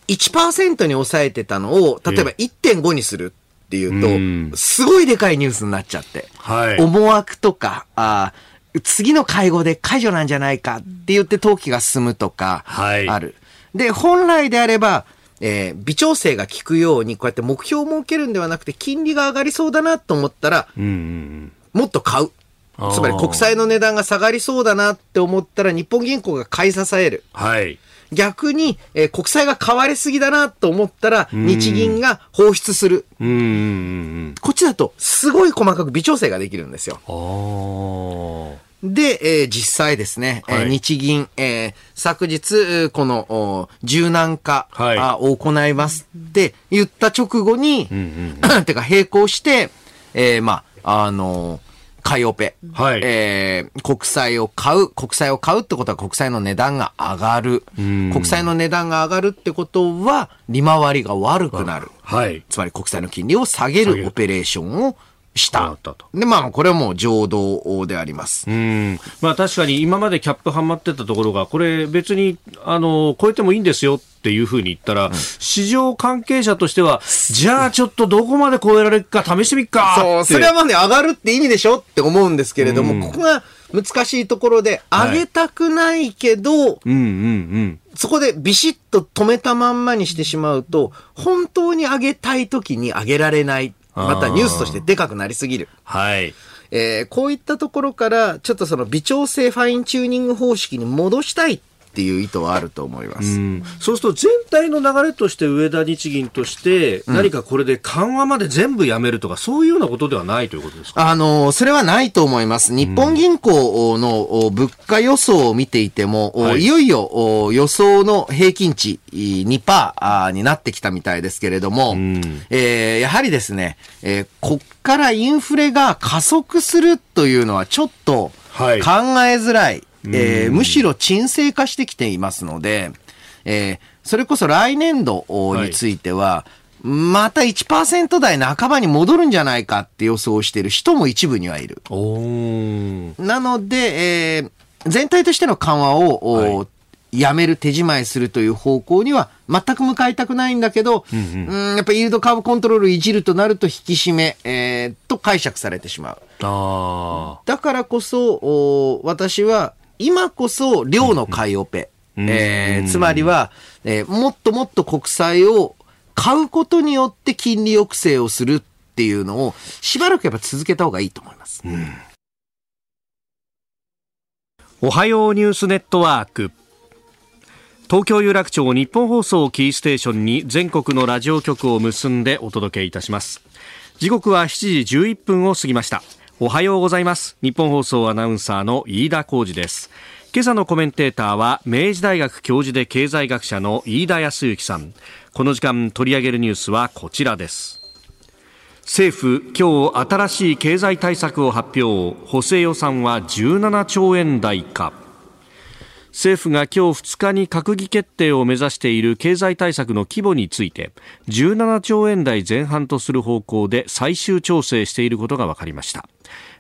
Speaker 7: 1%に抑えてたのを、例えば1.5にするっていうと、
Speaker 2: うん
Speaker 7: すごいでかいニュースになっちゃって。
Speaker 2: はい。
Speaker 7: 思惑とか、あー次の会合で解除なんじゃないかって言って登記が進むとか、
Speaker 2: はい
Speaker 7: ある。で、本来であれば、えー微調整が効くように、こうやって目標を設けるんではなくて、金利が上がりそうだなと思ったら。もっと買う。つまり国債の値段が下がりそうだなって思ったら、日本銀行が買い支える。
Speaker 2: はい。
Speaker 7: 逆に、えー国債が買われすぎだなと思ったら、日銀が放出する。
Speaker 2: うん
Speaker 7: こっちだと、すごい細かく微調整ができるんですよ。
Speaker 2: うん。あ
Speaker 7: で、えー実際ですね、えー
Speaker 2: はい
Speaker 7: 日銀、えー昨日、えーこの、お柔軟化、
Speaker 2: はい
Speaker 7: あを行いますって言った直後に、
Speaker 2: ん
Speaker 7: てか並行して、えーまあ、あのー買いオペ、
Speaker 2: はい
Speaker 7: えー国債を買う、国債を買うってことは国債の値段が上がる。
Speaker 2: ん
Speaker 7: 国債の値段が上がるってことは、利回りが悪くなる。
Speaker 2: あ。はい。
Speaker 7: つまり国債の金利を下げ
Speaker 2: る
Speaker 7: オペレーションをした。で、まあ、これはもう情動であります。
Speaker 2: うん。まあ確かに今までキャップはまってたところが、これ別に、あの、超えてもいいんですよっていうふうに言ったら、市場関係者としては、じゃあちょっとどこまで超えられるか試してみっか。
Speaker 7: そう、それはまあね、上がるって意味でしょって思うんですけれども、ここが難しいところで、
Speaker 2: はい
Speaker 7: 上げたくないけど、
Speaker 2: うんうんうん。
Speaker 7: そこでビシッと止めたまんまにしてしまうと、本当に上げたい時に上げられない。またニュースとしてでかくなりすぎる。
Speaker 2: はい。
Speaker 7: えーこういったところから、ちょっとその微調整ファインチューニング方式に戻したいっていう意図はあると思います。
Speaker 2: うん。そうすると全体の流れとして上田日銀として何かこれで緩和まで全部やめるとかそういうようなことではないということですか？
Speaker 7: あの、それはないと思います。日本銀行のお物価予想を見ていても、
Speaker 2: い。
Speaker 7: い、よいよお予想の平均値い2%あーになってきたみたいですけれども、えーやはりですね、えーこっからインフレが加速するというのはちょっと考
Speaker 2: はい。
Speaker 7: えづらい。えーむしろ沈静化してきていますので、えーそれこそ来年度おについては、また1%台半ばに戻るんじゃないかって予想している人も一部にはいる。なので、えー全体としての緩和を、お
Speaker 2: はい。
Speaker 7: やめる手仕舞いするという方向には全く向かいたくないんだけど、うんやっぱりイールドカーブコントロールいじるとなると引き締め、えーと解釈されてしまう。
Speaker 2: あ
Speaker 7: だからこそ、お私は今こそ量の買いオペ。えーつまりは、えーもっともっと国債を買うことによって金利抑制をするっていうのをしばらくやっぱ続けた方がいいと思います。
Speaker 2: おはようニュースネットワーク。東京有楽町日本放送をキーステーションに全国のラジオ局を結んでお届けいたします。時刻は7時11分を過ぎましたおはようございます。日本放送アナウンサーの飯田浩二です。今朝のコメンテーターは明治大学教授で経済学者の飯田康之さん。この時間取り上げるニュースはこちらです。政府今日新しい経済対策を発表。補正予算は17兆円台か政府が今日2日に閣議決定を目指している経済対策の規模について17兆円台前半とする方向で最終調整していることが分かりました。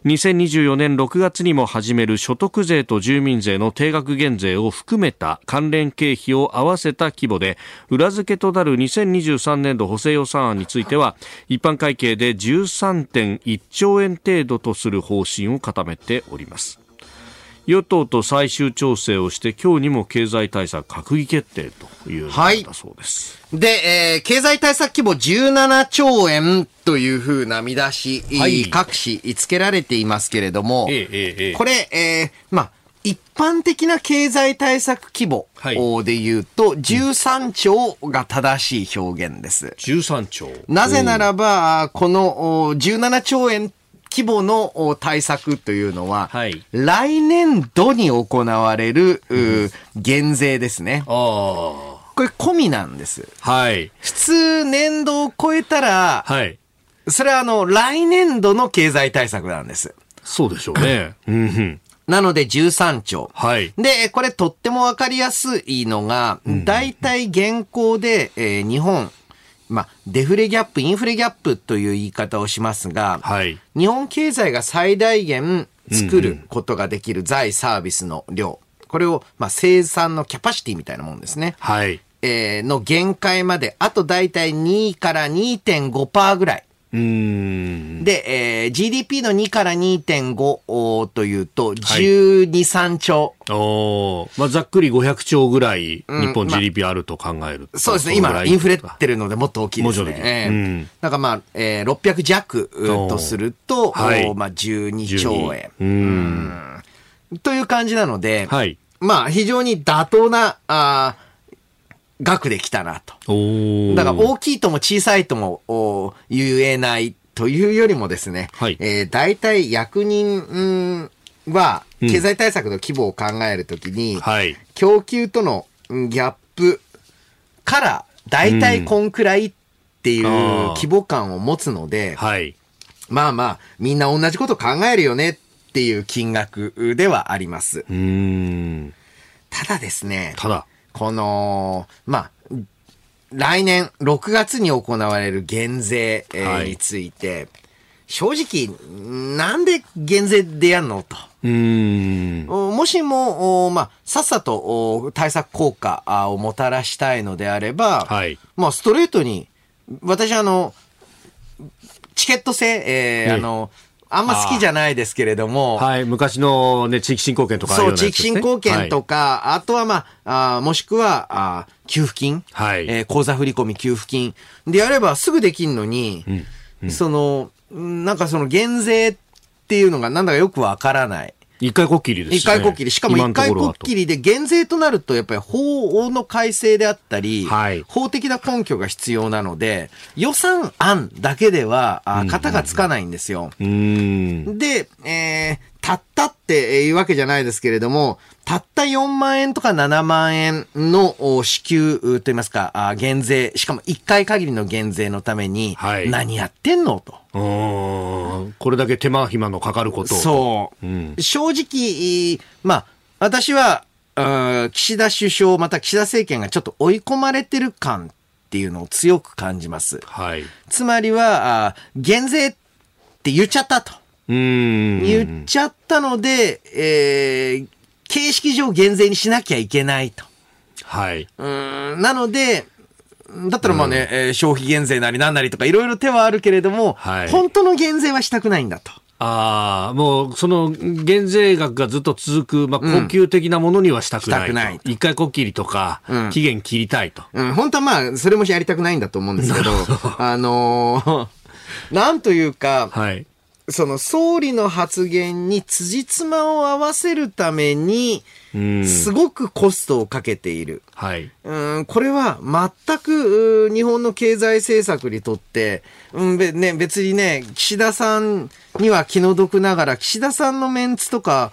Speaker 2: 2024年6月にも始める所得税と住民税の定額減税を含めた関連経費を合わせた規模で裏付けとなる2023年度補正予算案については一般会計で13.1兆円程度とする方針を固めております。与党と最終調整をして今日にも経済対策閣議決定というの
Speaker 7: はい
Speaker 2: だそうです、
Speaker 7: で、えー経済対策規模17兆円というふうな見出し、
Speaker 2: はい。
Speaker 7: 各紙つけられていますけれども、
Speaker 2: ええええええ。
Speaker 7: これ、えーまあ、一般的な経済対策規模で言うと、13兆が正しい表現です。
Speaker 2: 13兆。
Speaker 7: なぜならば、このお17兆円規模のお対策というのは、
Speaker 2: はい。
Speaker 7: 来年度に行われる、う減税ですね。これ込みなんです。
Speaker 2: はい。
Speaker 7: 普通年度を超えたら、
Speaker 2: はい。
Speaker 7: それはあの、来年度の経済対策なんです。
Speaker 2: そうでしょうね。
Speaker 7: なので13兆。
Speaker 2: はい。
Speaker 7: で、これとってもわかりやすいのが、大体現行で、えー日本、まあ、デフレギャップ、インフレギャップという言い方をしますが、
Speaker 2: はい
Speaker 7: 日本経済が最大限作ることができる財サービスの量。これを、まあ、生産のキャパシティみたいなもんですね。
Speaker 2: はい
Speaker 7: えーの限界まで、あと大体2から2.5%ぐらい。
Speaker 2: うーん。
Speaker 7: で、えー GDP の2から2.5というと、12、3兆。
Speaker 2: おー。まあ、ざっくり500兆ぐらい、
Speaker 7: ん
Speaker 2: 日本
Speaker 7: まあ。
Speaker 2: GDP あると考えると、
Speaker 7: そうですね。今、インフレってるのでもっと大きいです。ね。ええ。
Speaker 2: うん。
Speaker 7: だからまあ、えー600弱うんとすると、
Speaker 2: はい。
Speaker 7: おまあ12兆円。
Speaker 2: うん。
Speaker 7: という感じなので、
Speaker 2: はい。
Speaker 7: まあ非常に妥当な、あー額できたなと。だから大きいとも小さいともお言えないというよりもですね、
Speaker 2: はい。
Speaker 7: えー大体役人うんは
Speaker 2: うん。
Speaker 7: 経済対策の規模を考えるときに、
Speaker 2: はい。
Speaker 7: 供給とのうんギャップから大体こんくらいっていう規模感を持つので、
Speaker 2: はい。
Speaker 7: まあまあみんな同じこと考えるよねっていう金額ではあります。ただですね、
Speaker 2: ただ
Speaker 7: この、まあ、来年6月に行われる減税、について、正直、なんで減税でやんの？と。
Speaker 2: うーん。
Speaker 7: おもしも、おまあ、さっさとお対策効果あをもたらしたいのであれば、
Speaker 2: はい。
Speaker 7: まあ、ストレートに、私あの、チケット制、えー
Speaker 2: ええ。
Speaker 7: あの、あんま好きじゃないですけれども、
Speaker 2: はい、昔のね、地域振興券とかああい
Speaker 7: そう地域振興券とか、あとはまあ、あーもしくは、あー給付金、
Speaker 2: はい。
Speaker 7: えー口座振込給付金。でやればすぐできんのに、その、んなんかその減税っていうのがなんだかよくわからない。
Speaker 2: 一回こっきりですね。
Speaker 7: 一回こっきり。しかも
Speaker 2: 今
Speaker 7: 一回
Speaker 2: こ
Speaker 7: っきりで減税となると、やっぱり法の改正であったり、
Speaker 2: はい
Speaker 7: 法的な根拠が必要なので、予算案だけでは、あ型がつかないんですよ。
Speaker 2: うーん。
Speaker 7: で、えー、たったっていうわけじゃないですけれども、たった4万円とか7万円のお支給といいますか、あ減税、しかも1回限りの減税のために、
Speaker 2: はい
Speaker 7: 何やってんのと。
Speaker 2: うーんこれだけ手間暇のかかることを。
Speaker 7: そう。
Speaker 2: うん
Speaker 7: 正直、まあ、私は、うん岸田首相、また岸田政権がちょっと追い込まれてる感っていうのを強く感じます。
Speaker 2: はい。
Speaker 7: つまりは、あ減税って言っちゃったと。
Speaker 2: うーん。
Speaker 7: 言っちゃったので、えー形式上減税にしなきゃいけないと。
Speaker 2: はい。
Speaker 7: うーんなので、だったらまあね、えー消費減税なりなんなりとかいろいろ手はあるけれども、
Speaker 2: はい
Speaker 7: 本当の減税はしたくないんだと。
Speaker 2: ああ、もう、その、減税額がずっと続く、まあ、高級的なものにはしたくないと。
Speaker 7: したくないと
Speaker 2: 一回こっきりとか、
Speaker 7: うん
Speaker 2: 期限切りたいと。
Speaker 7: うん、本当はまあ、それもやりたくないんだと思うんですけど、あのー なんというか、
Speaker 2: はい。
Speaker 7: その総理の発言に辻褄を合わせるために、
Speaker 2: うん。
Speaker 7: すごくコストをかけている。
Speaker 2: はい。
Speaker 7: うん、これは全くう日本の経済政策にとって、うんべね、別にね、岸田さんには気の毒ながら、岸田さんのメンツとか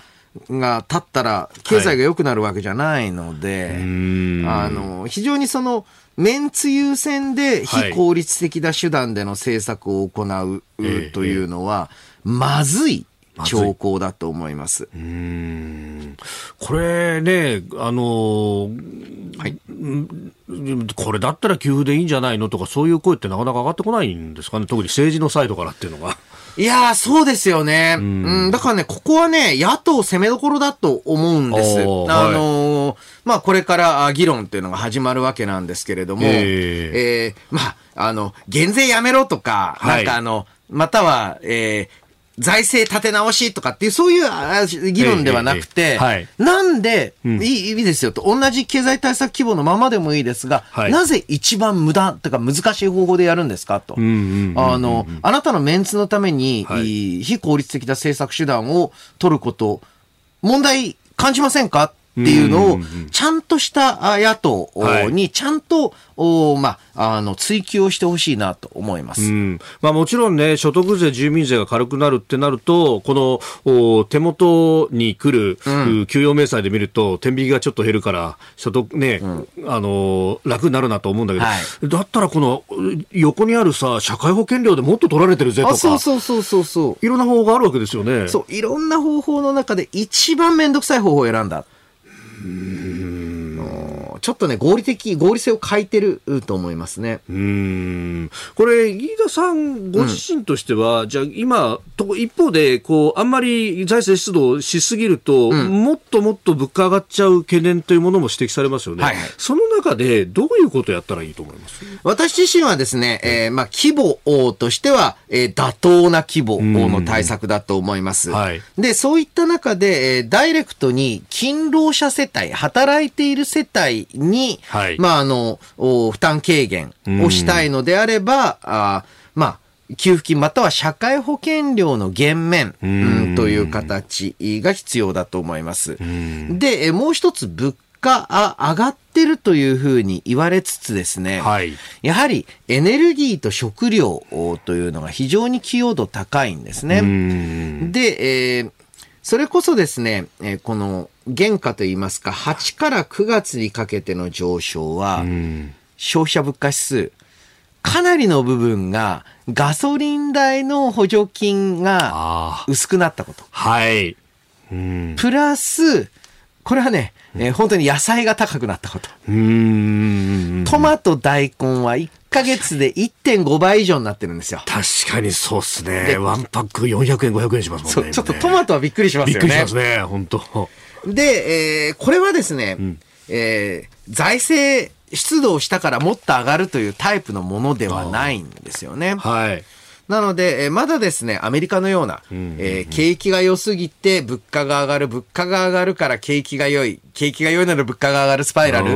Speaker 7: が立ったら、経済が良くなるわけじゃないので、
Speaker 2: うん。
Speaker 7: あの、非常にその、メンツ優先で
Speaker 2: はい
Speaker 7: 非効率的な手段での政策を行う
Speaker 2: ええ
Speaker 7: というのは、まずい兆候だと思います。
Speaker 2: うーんこれね、あのー
Speaker 7: はい
Speaker 2: うんこれだったら給付でいいんじゃないのとか、そういう声ってなかなか上がってこないんですかね、特に政治のサイドからっていうのが。
Speaker 7: いやー、そうですよね。うん、だからね、ここはね、野党攻めどころだと思うんです。あのーまあ、これからあ議論っていうのが始まるわけなんですけれども、
Speaker 2: え
Speaker 7: えーまあ、あの、減税やめろとか、
Speaker 2: はい
Speaker 7: なんかあの、または、えー財政立て直しとかっていう、そういうあ議論ではなくて、なんで、
Speaker 2: ん。
Speaker 7: いい、いいですよと、同じ経済対策規模のままでもいいですが、
Speaker 2: はい。
Speaker 7: なぜ一番無駄とか難しい方法でやるんですかと。あの、あなたのメンツのために、非効率的な政策手段を取ること、問題感じませんかっていうのを
Speaker 2: うんうんうん、
Speaker 7: ちゃんとしたあ野党
Speaker 2: はい
Speaker 7: に、ちゃんと、おまあ、あの、追及をしてほしいなと思います。
Speaker 2: うんまあ、もちろんね、所得税、住民税が軽くなるってなると、このお手元に来る、う給与明細で見ると、天引きがちょっと減るから、所得ね、あの楽になるなと思うんだけど、
Speaker 7: はい
Speaker 2: だったらこのう横にあるさ、社会保険料でもっと取られてるぜと
Speaker 7: あ、
Speaker 2: か、
Speaker 7: そうそうそうそうそう。
Speaker 2: いろんな方法があるわけですよね。
Speaker 7: そう、いろんな方法の中で一番めんどくさい方法を選んだ。Mm-hmm. ちょっとね、合理的、合理性を欠いてると思いますね。
Speaker 2: うーん。これ、飯田さんご自身としては、じゃあ今、と一方でこう、あんまり財政出動しすぎると、もっともっと物価上がっちゃう懸念というものも指摘されますよね。
Speaker 7: はいはい。
Speaker 2: その中で、どういうことをやったらいいと思います？
Speaker 7: 私自身はですね、えーまあ、規模としては、えー妥当な規模の対策だと思います。
Speaker 2: はい。
Speaker 7: で、そういった中で、えーダイレクトに勤労者世帯、働いている世帯に、
Speaker 2: はい。
Speaker 7: まあ、あの、お負担軽減をしたいのであれば、あーまあ、給付金または社会保険料の減免、うん。という形が必要だと思います。で、えーもう一つ物価あ上がってるというふうに言われつつですね、
Speaker 2: はい。
Speaker 7: やはりエネルギーと食料というのが非常に寄与度高いんですね。で、えーそれこそですね、えーこの原価といいますか、8から9月にかけての上昇は、消費者物価指数、かなりの部分がガソリン代の補助金が
Speaker 2: あ
Speaker 7: 薄くなったこと。
Speaker 2: はい。うん。
Speaker 7: プラス、これはね、えー本当に野菜が高くなったこと。トマト、大根は1ヶ月で1.5倍以上になってるんですよ。
Speaker 2: 確かにそうっすね。
Speaker 7: で
Speaker 2: ワンパック400円、500円しますもんね。
Speaker 7: ちょっとトマトはびっくりします
Speaker 2: びっ
Speaker 7: よね。
Speaker 2: くりしますね、本当。
Speaker 7: で、えーこれはですね、えー財政出動したからもっと上がるというタイプのものではないんですよね。
Speaker 2: はい。
Speaker 7: なので、えーまだですね、アメリカのような、えー景気が良すぎて物価が上がる、物価が上がるから景気が良い、景気が良いなら物価が上がるスパイラル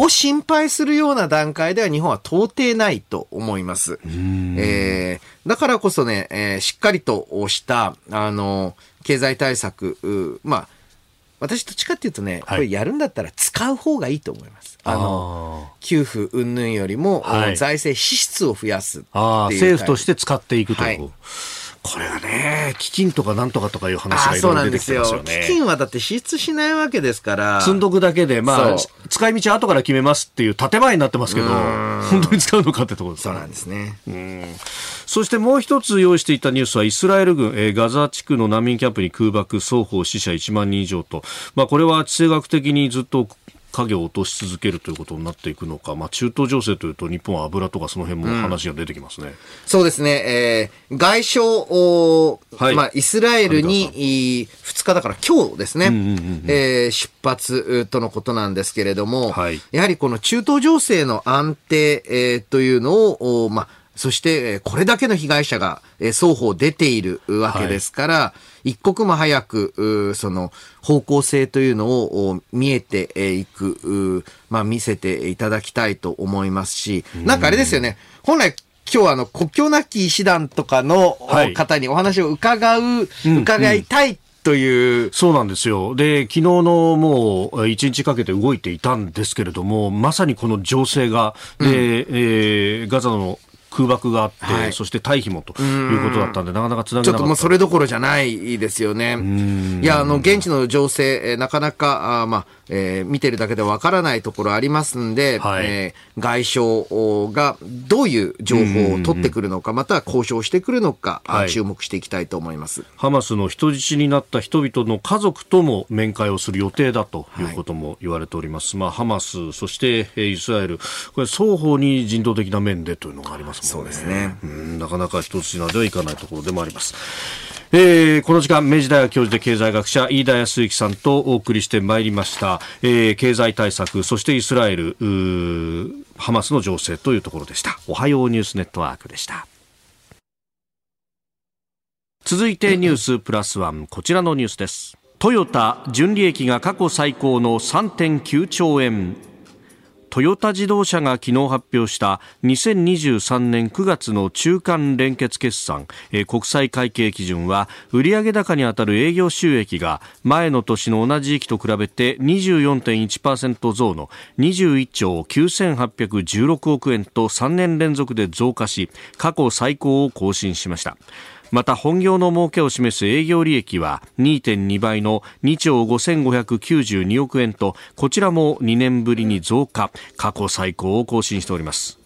Speaker 7: を心配するような段階では日本は到底ないと思います。えーだからこそね、えーしっかりとした、あの、経済対策、うまあ、私どっちかっていうとね、
Speaker 2: はい
Speaker 7: これやるんだったら使う方がいいと思います。あの、給付云々よりも、
Speaker 2: はい
Speaker 7: 財政支出を増やすっていう
Speaker 2: 政府として使っていくという。
Speaker 7: はい
Speaker 2: これがね、基金とかなんとかとかいう話がいろいろ出て
Speaker 7: なんですよ
Speaker 2: きてますよ。ね。
Speaker 7: 基金はだって支出しないわけですから。
Speaker 2: 積んどくだけで、まあ
Speaker 7: そ、
Speaker 2: 使い道後から決めますっていう建前になってますけど、本当に使うのかってところですね
Speaker 7: そうなんですね。
Speaker 2: そしてもう一つ用意していたニュースはイスラエル軍、えーガザ地区の難民キャンプに空爆、双方死者1万人以上と、まあ、これは地政学的にずっと影を落とし続けるということになっていくのか、まあ、中東情勢というと日本は油とかその辺も話が出てきますね。
Speaker 7: そうですね、えー外相を、
Speaker 2: はい。
Speaker 7: まあ、イスラエルにい2日だから今日ですね、えー出発とのことなんですけれども、
Speaker 2: はい。
Speaker 7: やはりこの中東情勢の安定、えーというのを、おまあ、そして、えーこれだけの被害者が、えー双方出ているわけですから、一刻も早く、うその方向性というのをお見えてえーいく、うまあ見せていただきたいと思いますし、なんかあれですよね、本来今日はあの国境なき医師団とかの方にお話を伺う、伺いたいという、
Speaker 2: そうなんですよ。で、昨日のもう一日かけて動いていたんですけれども、まさにこの情勢が、で、えーガザの空爆があって、
Speaker 7: はい
Speaker 2: そして退避もということだったんで、なかなかつなげなか。
Speaker 7: ちょっともうそれどころじゃないですよね。いや、あの、現地の情勢、えーなかなか、あーまあ、えー見てるだけでわからないところありますんで、
Speaker 2: はい
Speaker 7: えー外相がどういう情報を取ってくるのか、または交渉してくるのか、あ
Speaker 2: はい
Speaker 7: 注目していきたいと思います。
Speaker 2: ハマスの人質になった人々の家族とも面会をする予定だということも言われております。まあ、ハマス、そしてえーイスラエル、これ双方に人道的な面でというのがありますもんね。
Speaker 7: そうですね
Speaker 2: うんなかなか一筋縄ではいかないところでもあります。えーこの時間、明治大学教授で経済学者、飯田康之さんとお送りしてまいりました。えー経済対策、そしてイスラエル、ハマスの情勢というところでした。おはようニュースネットワークでした。続いてニュースプラスワン、こちらのニュースです。トヨタ純利益が過去最高の3.9兆円。トヨタ自動車が昨日発表した2023年9月の中間連結決算、国際会計基準は売上高にあたる営業収益が前の年の同じ時期と比べて24.1%増の21兆9816億円と3年連続で増加し過去最高を更新しました。また本業の儲けを示す営業利益は2.2倍の2兆5592億円とこちらも2年ぶりに増加。過去最高を更新しております。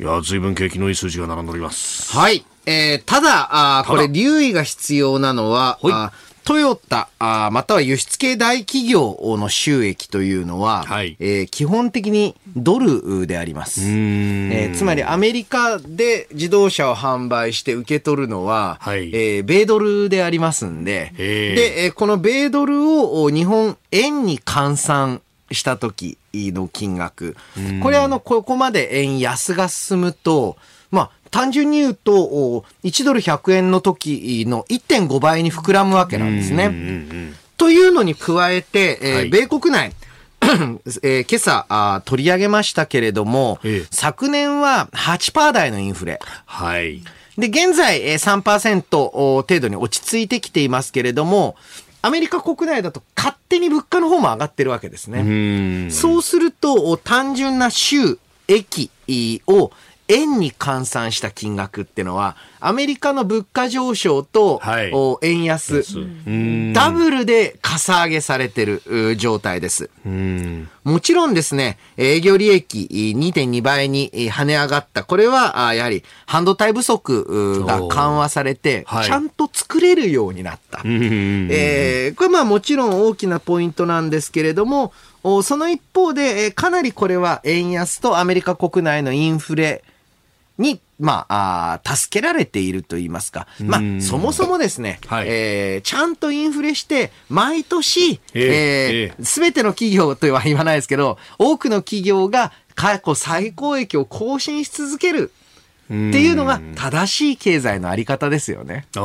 Speaker 2: いや随分景気のいい数字が並んでおります。
Speaker 7: はい。えーただ、あーこれ留意が必要なのは、
Speaker 2: はい
Speaker 7: トヨタあーまたは輸出系大企業の収益というのは、
Speaker 2: はい。
Speaker 7: えー基本的にドルであります。えーつまりアメリカで自動車を販売して受け取るのは、
Speaker 2: はい。
Speaker 7: えー米ドルでありますんで、で、えーこの米ドルをお日本円に換算した時の金額、これあの、ここまで円安が進むと、まあ、単純に言うと、お1ドル100円の時の1.5倍に膨らむわけなんですね。というのに加えて、えー
Speaker 2: はい
Speaker 7: 米国内、えー今朝あー取り上げましたけれども、
Speaker 2: ええ
Speaker 7: 昨年は8%台のインフレ。
Speaker 2: はい
Speaker 7: で、現在えー3%程度に落ち着いてきていますけれども、アメリカ国内だと勝手に物価の方も上がってるわけですね。
Speaker 2: うん
Speaker 7: そうすると、お単純な収益を円に換算した金額っていうのは、アメリカの物価上昇と、
Speaker 2: はい。
Speaker 7: お円安、
Speaker 2: うん。
Speaker 7: ダブルでかさ上げされてるう状態です。
Speaker 2: うん。
Speaker 7: もちろんですね、営業利益2.2倍にえー跳ね上がった。これは、あやはり半導体不足うが緩和されて、
Speaker 2: はい。
Speaker 7: ちゃんと作れるようになった。
Speaker 2: うん。
Speaker 7: えーこれまあもちろん大きなポイントなんですけれども、おその一方で、えーかなりこれは円安とアメリカ国内のインフレに、まあ、あー助けられていると言いますか。まあ、そもそもですね、
Speaker 2: はい
Speaker 7: えーちゃんとインフレして、毎年、
Speaker 2: ええ
Speaker 7: えすべての企業とは言わないですけど、多くの企業が過去最高益を更新し続ける。っていうのが正しい経済のあり方ですよね。
Speaker 2: あ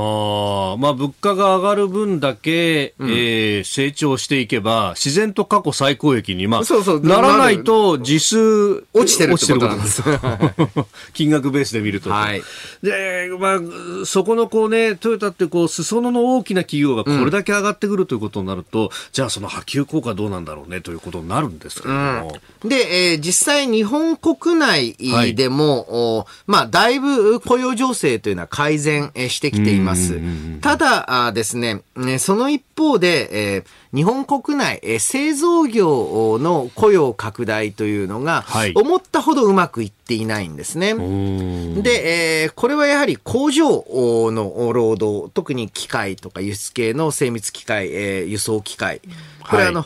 Speaker 2: あ、まあ物価が上がる分だけ、えー成長していけば、自然と過去最高益に、まあ、
Speaker 7: そうそう。
Speaker 2: ならないと実数
Speaker 7: 落ちてるってことなんです。
Speaker 2: 金額ベースで見ると。
Speaker 7: はい。
Speaker 2: で、まあ、そこのこうね、トヨタってこう、裾野の大きな企業がこれだけ上がってくるということになると、じゃあその波及効果どうなんだろうねということになるんですけれども。
Speaker 7: で、えー実際日本国内でも、おまあ、だいぶ雇用情勢というのは改善えーしてきています。ただですね、ねその一方で、えー日本国内、えー製造業の雇用拡大というのが、
Speaker 2: はい
Speaker 7: 思ったほどうまくいっていないんですね。で、えーこれはやはり工場の労働、特に機械とか輸出系の精密機械、えー輸送機械。これ、
Speaker 2: はい
Speaker 7: あの、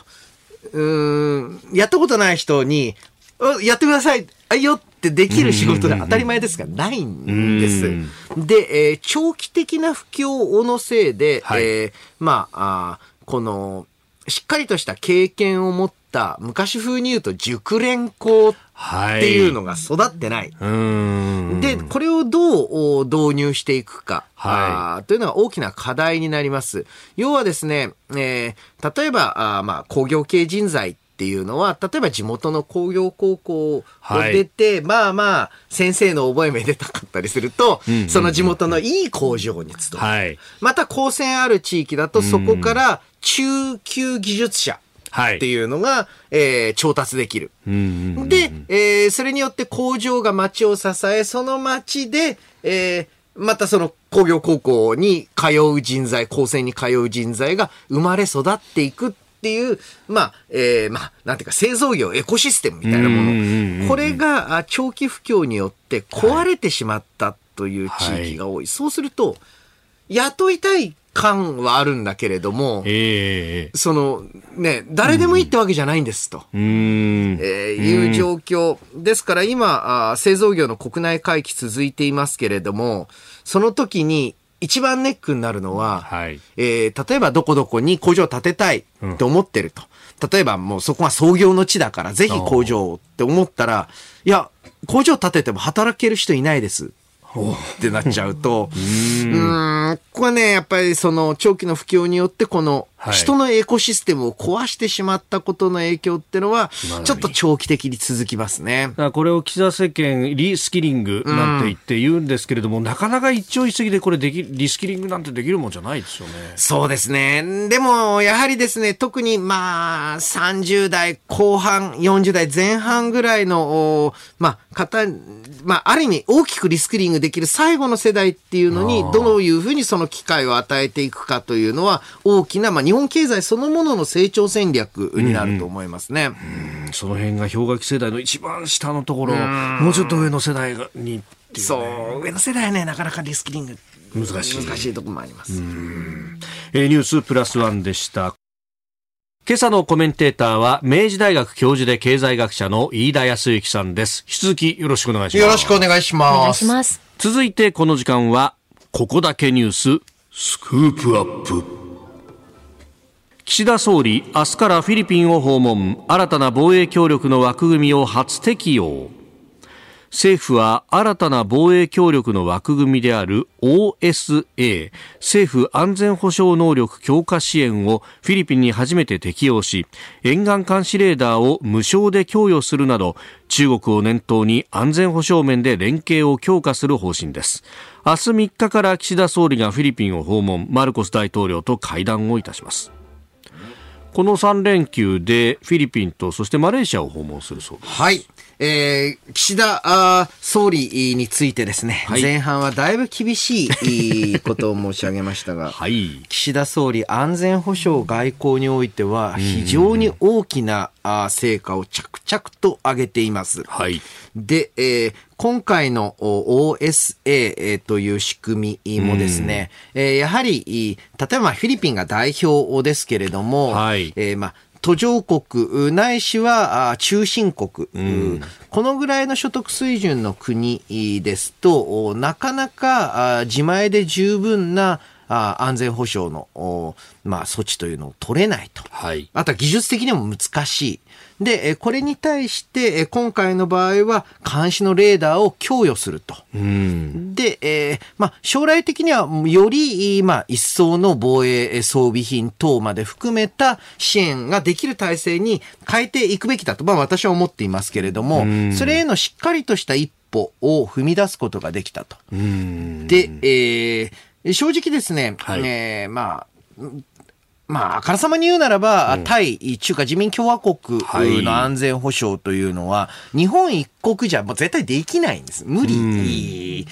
Speaker 7: うーん、やったことない人に、あやってください、あいよってできる仕事が当たり前ですがないんです。で、えー長期的な不況のせいで、
Speaker 2: はい
Speaker 7: えーまあこの、しっかりとした経験を持った、昔風に言うと熟練工っ
Speaker 2: はい。
Speaker 7: ていうのが育ってない。
Speaker 2: うーん。
Speaker 7: で、これをどうお導入していくか、
Speaker 2: はい
Speaker 7: というのが大きな課題になります。要はですね、えー例えば、あーまあ、工業系人材っていうのは、例えば地元の工業高校を出て、まあまあ、先生の覚え目出たかったりすると、その地元のいい工場に勤める。
Speaker 2: はい。
Speaker 7: また、高専ある地域だと、そこから中級技術者
Speaker 2: はい。
Speaker 7: っていうのが、えー調達できる。
Speaker 2: うん。
Speaker 7: で、えーそれによって工場が町を支え、その町で、えーまたその工業高校に通う人材、高専に通う人材が生まれ育っていくっていう、まあ、えーまあ、なんていうか製造業エコシステムみたいなもの。これがあ長期不況によって壊れてしまったという地域が多い。そうすると、雇いたい感はあるんだけれども、
Speaker 2: ええ
Speaker 7: その、ね、誰でもいいってわけじゃないんですと。
Speaker 2: うーん。
Speaker 7: えーいう状況。ですから今あー、製造業の国内回帰続いていますけれども、その時に一番ネックになるのは、
Speaker 2: はい。
Speaker 7: えー例えばどこどこに工場を建てたいと思ってると。例えばもうそこが創業の地だから、ぜひ工場をって思ったら、いや、工場建てても働ける人いないです。ってなっちゃうと、うーん、ここはね、やっぱりその長期の不況によってこの
Speaker 2: はい
Speaker 7: 人のエコシステムを壊してしまったことの影響ってのは
Speaker 2: なるほ、ど
Speaker 7: ちょっと長期的に続きますね。
Speaker 2: これを岸田政権、リスキリングなんて言って言うんですけれども、なかなか一朝一夕でこれでき、リスキリングなんてできるもんじゃないですよね。
Speaker 7: そうですね。でも、やはりですね、特にまあ、30代後半、40代前半ぐらいの、おまあ、方、まあ、ある意味大きくリスキリングできる最後の世代っていうのに、どういうふうにその機会を与えていくかというのは、大きな、まあ、日本経済そのものの成長戦略になると思いますね。
Speaker 2: その辺が氷河期世代の一番下のところ、もうちょっと上の世代がにっていうね
Speaker 7: そう、上の世代はね、なかなかリスキリング
Speaker 2: 難しい
Speaker 7: 難しいところもあります。
Speaker 2: えーニュースプラスワンでした。今朝のコメンテーターは明治大学教授で経済学者の飯田康之さんです。引き続きよろしくお願いします。
Speaker 7: よろしくお願いします。
Speaker 3: お願いします。
Speaker 2: 続いてこの時間は、ここだけニュース、スクープアップ。岸田総理、明日からフィリピンを訪問、新たな防衛協力の枠組みを初適用。政府は新たな防衛協力の枠組みである OSA 政府安全保障能力強化支援をフィリピンに初めて適用し沿岸監視レーダーを無償で供与するなど中国を念頭に安全保障面で連携を強化する方針です。明日3日から岸田総理がフィリピンを訪問。マルコス大統領と会談をいたします。この3連休でフィリピンとそしてマレーシアを訪問するそうです
Speaker 7: はい。えー、岸田あー総理についてですね、
Speaker 2: はい。
Speaker 7: 前半はだいぶ厳しいことを申し上げましたが、
Speaker 2: はい。
Speaker 7: 岸田総理安全保障外交においては非常に大きなあー成果を着々と上げています。
Speaker 2: はい。
Speaker 7: で、えー今回のお OSA えーという仕組みもですね、えーやはり、い例えばフィリピンが代表ですけれども、
Speaker 2: はい。
Speaker 7: えーまあ途上国ないしはあ中心国、このぐらいの所得水準の国ですと、おなかなかあ自前で十分なあ安全保障の、おまあ、措置というのを取れないと。
Speaker 2: はい。
Speaker 7: あとは技術的にも難しい。で、えこれに対して、え今回の場合は監視のレーダーを供与すると。
Speaker 2: うん。
Speaker 7: で、えーまあ、将来的にはより、まあ、一層の防衛装備品等まで含めた支援ができる体制に変えていくべきだと、まあ、私は思っていますけれども、それへのしっかりとした一歩を踏み出すことができたと。
Speaker 2: うん。
Speaker 7: で、えー正直ですね、
Speaker 2: はい。
Speaker 7: えーまあ、まあ、あからさまに言うならば、対中華自民共和国
Speaker 2: はい。
Speaker 7: の安全保障というのは、日本一国じゃもう絶対できないんです。無理。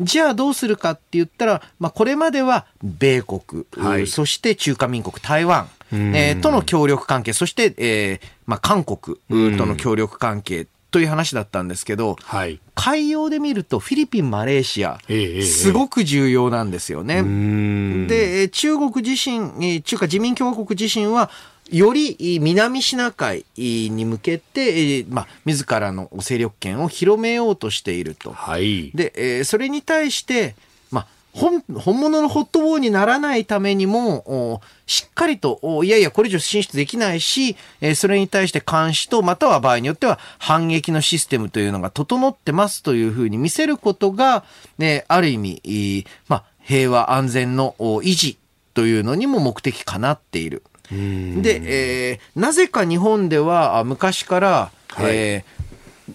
Speaker 7: じゃあどうするかって言ったら、まあ、これまでは米国、
Speaker 2: はい。
Speaker 7: そして中華民国、台湾、えーとの協力関係、そして、えーまあ、韓国との協力関係という話だったんですけど、
Speaker 2: はい。
Speaker 7: 海洋で見るとフィリピン、マレーシア、すごく重要なんですよね。
Speaker 2: うん。
Speaker 7: で、えー中国自身、えー中華自民共和国自身は、よりえー南シナ海に向けて、えーまあ、自らの勢力圏を広めようとしていると。
Speaker 2: はい。
Speaker 7: で、えーそれに対して、まあ、本本物のホットウォーにならないためにも、おしっかりと、おいやいや、これ以上進出できないし、えーそれに対して監視と、または場合によっては反撃のシステムというのが整ってますというふうに見せることが、ね、ある意味、いいまあ、平和安全のお維持というのにも目的かなっている。で、えーなぜか日本ではあ昔から、えー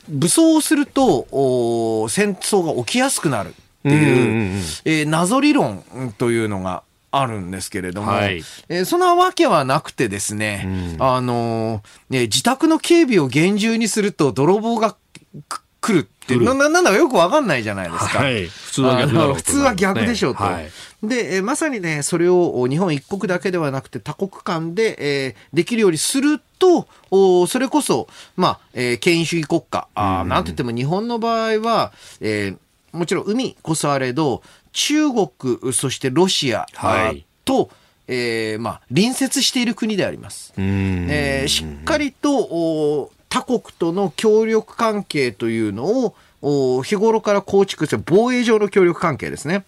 Speaker 7: 武装をするとお戦争が起きやすくなるっていう、えー謎理論というのがあるんですけれども、
Speaker 2: はい
Speaker 7: えーそんなわけはなくてですね、あのーね、自宅の警備を厳重にすると泥棒がく来るってなななんだかよくわかんないじゃないですか。
Speaker 2: はい。普通は逆だろうと
Speaker 7: あの普通は逆でしょうと。
Speaker 2: はい。
Speaker 7: で、えーまさにね、それをお日本一国だけではなくて多国間で、えーできるようにすると、おそれこそ、まあ、えー権威主義国家、あーなんと言っても日本の場合は、えーもちろん海こそあれど、中国、そしてロシア、
Speaker 2: はい
Speaker 7: あと、えーまあ、隣接している国であります。
Speaker 2: うん。
Speaker 7: えーしっかりとお他国との協力関係というのをお日頃から構築して防衛上の協力関係ですね、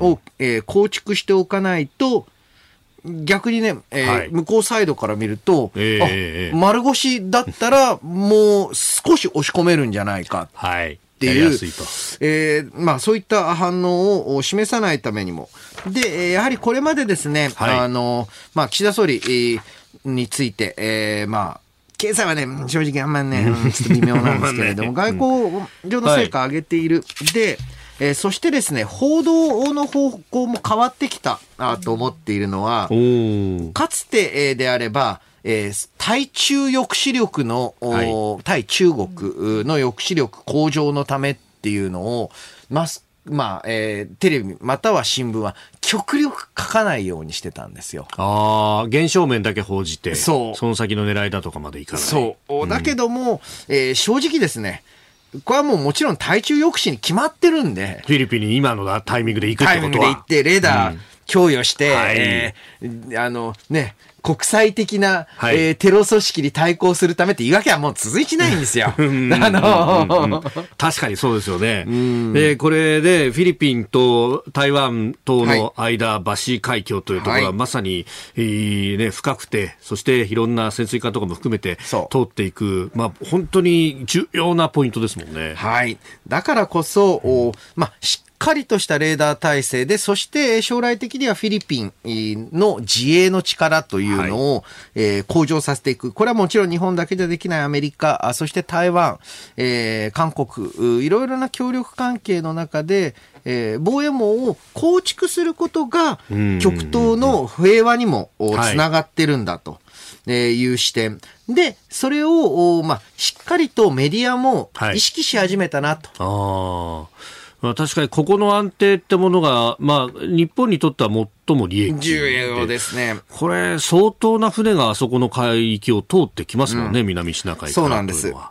Speaker 7: を、えー構築しておかないと逆にね、えー
Speaker 2: はい
Speaker 7: 向こうサイドから見ると、
Speaker 2: えー
Speaker 7: 丸腰だったらもう少し押し込めるんじゃないか
Speaker 2: はい。
Speaker 7: ていう。えーまあ、そういった反応を示さないためにも。で、えーやはりこれまでですね、
Speaker 2: はい
Speaker 7: あの、まあ、岸田総理、えーについて、えーまあ、経済はね、正直あんまりね、う んちょっと微妙なんですけれども、外交上の成果を上げている。で、えーそしてですね、報道の方向も変わってきたあと思っているのは。かつてえーであれば、えー対中抑止力の、お対中国の抑止力向上のためっていうのを、マスまあ、えーテレビまたは新聞は極力書かないようにしてたんですよ。
Speaker 2: ああ、現象面だけ報じて、
Speaker 7: そう
Speaker 2: その先の狙いだとかまでいかない。
Speaker 7: そう。だけども、えー正直ですね、これはもうもちろん対中抑止に決まってるんで、
Speaker 2: フィリピンに今のタイミングで行くっ
Speaker 7: タイ
Speaker 2: てことは。
Speaker 7: ミングで行って、レーダー供与して、
Speaker 2: はい
Speaker 7: えーあのね、国際的な、
Speaker 2: はい
Speaker 7: えーテロ組織に対抗するためって言い訳はもう続いてないんですよ。あの
Speaker 2: 確かにそうですよね。で、これでフィリピンと台湾との間、バシー海峡というところは
Speaker 7: はい
Speaker 2: まさに、えーね、深くて、そしていろんな潜水艦とかも含めて通っていく、まあ本当に重要なポイントですもんね。
Speaker 7: はい。だからこそ、おまあ、しっかりとしたレーダー体制で、そして将来的にはフィリピンえーの自衛の力というのを、えー向上させていく。これはもちろん日本だけじゃできないアメリカ、あそして台湾、えー韓国、ういろいろな協力関係の中で、えー防衛網を構築することが
Speaker 2: ん、
Speaker 7: 極東の平和にもつながってるんだと。えーいう視点。で、それを、おまあ、しっかりとメディアも
Speaker 2: はい
Speaker 7: 意識し始めたなと。
Speaker 2: ああ。まあ、確かにここの安定ってものが、まあ、日本にとっては最も利益。
Speaker 7: 重要ですね。
Speaker 2: これ、相当な船があそこの海域を通ってきますもんね、南シナ海から
Speaker 7: そうなんです。
Speaker 2: というのは。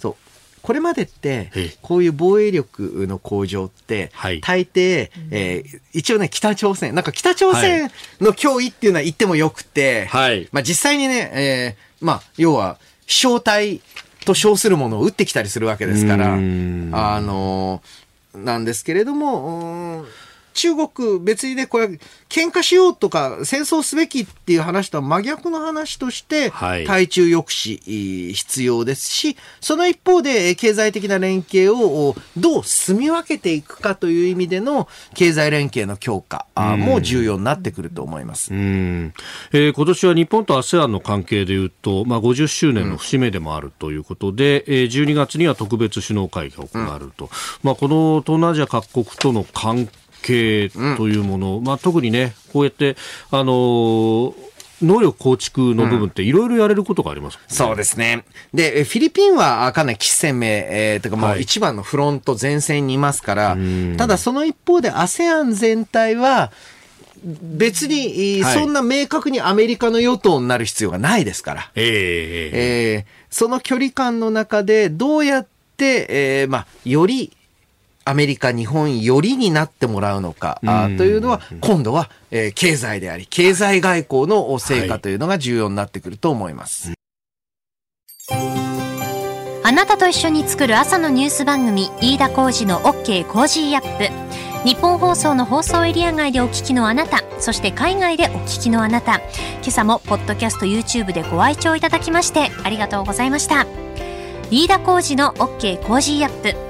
Speaker 7: そう。これまでって
Speaker 2: ええ、
Speaker 7: こういう防衛力の向上って、
Speaker 2: はい。
Speaker 7: 大抵、えー一応ね、北朝鮮、なんか北朝鮮の脅威っていうのは言ってもよくて、
Speaker 2: はい。
Speaker 7: まあ実際にね、えーまあ、要は、飛翔体と称するものを撃ってきたりするわけですから、あのーなんですけれども、中国別にね、これ、喧嘩しようとか、戦争すべきっていう話とは真逆の話として、
Speaker 2: はい。
Speaker 7: 対中抑止必要ですし、その一方でえー経済的な連携をおどう住み分けていくかという意味での経済連携の強化あも重要になってくると思います。
Speaker 2: うん。えー今年は日本と ASEAN の関係でいうと、まあ、50周年の節目でもあるということで、えー12月には特別首脳会議が行われると、まあ、この東南アジア各国との関係というもの、まあ、特にね、こうやって、あのー能力構築の部分っていろいろやれることがありますもんね。
Speaker 7: そうですね。で、えフィリピンはあかなり喫鮮明、えー、というかもう
Speaker 2: はい。
Speaker 7: 一番のフロント前線にいますから、ただその一方で ASEAN 全体は、別に、そんな明確にアメリカの与党になる必要がないですから。
Speaker 2: ええええ。
Speaker 7: えーその距離感の中でどうやって、えーまあ、よりアメリカ、日本よりになってもらうのか、あーというのは、今度は、えー経済であり、経済外交の成果というのが重要になってくると思います。
Speaker 3: あなたと一緒に作る朝のニュース番組飯田浩二の OK コージーアップ。ニッポン放送の放送エリア外でお聞きのあなたそして海外でお聞きのあなた。今朝もポッドキャスト YouTube でご愛聴いただきましてありがとうございました。飯田浩二の OK コージーアップ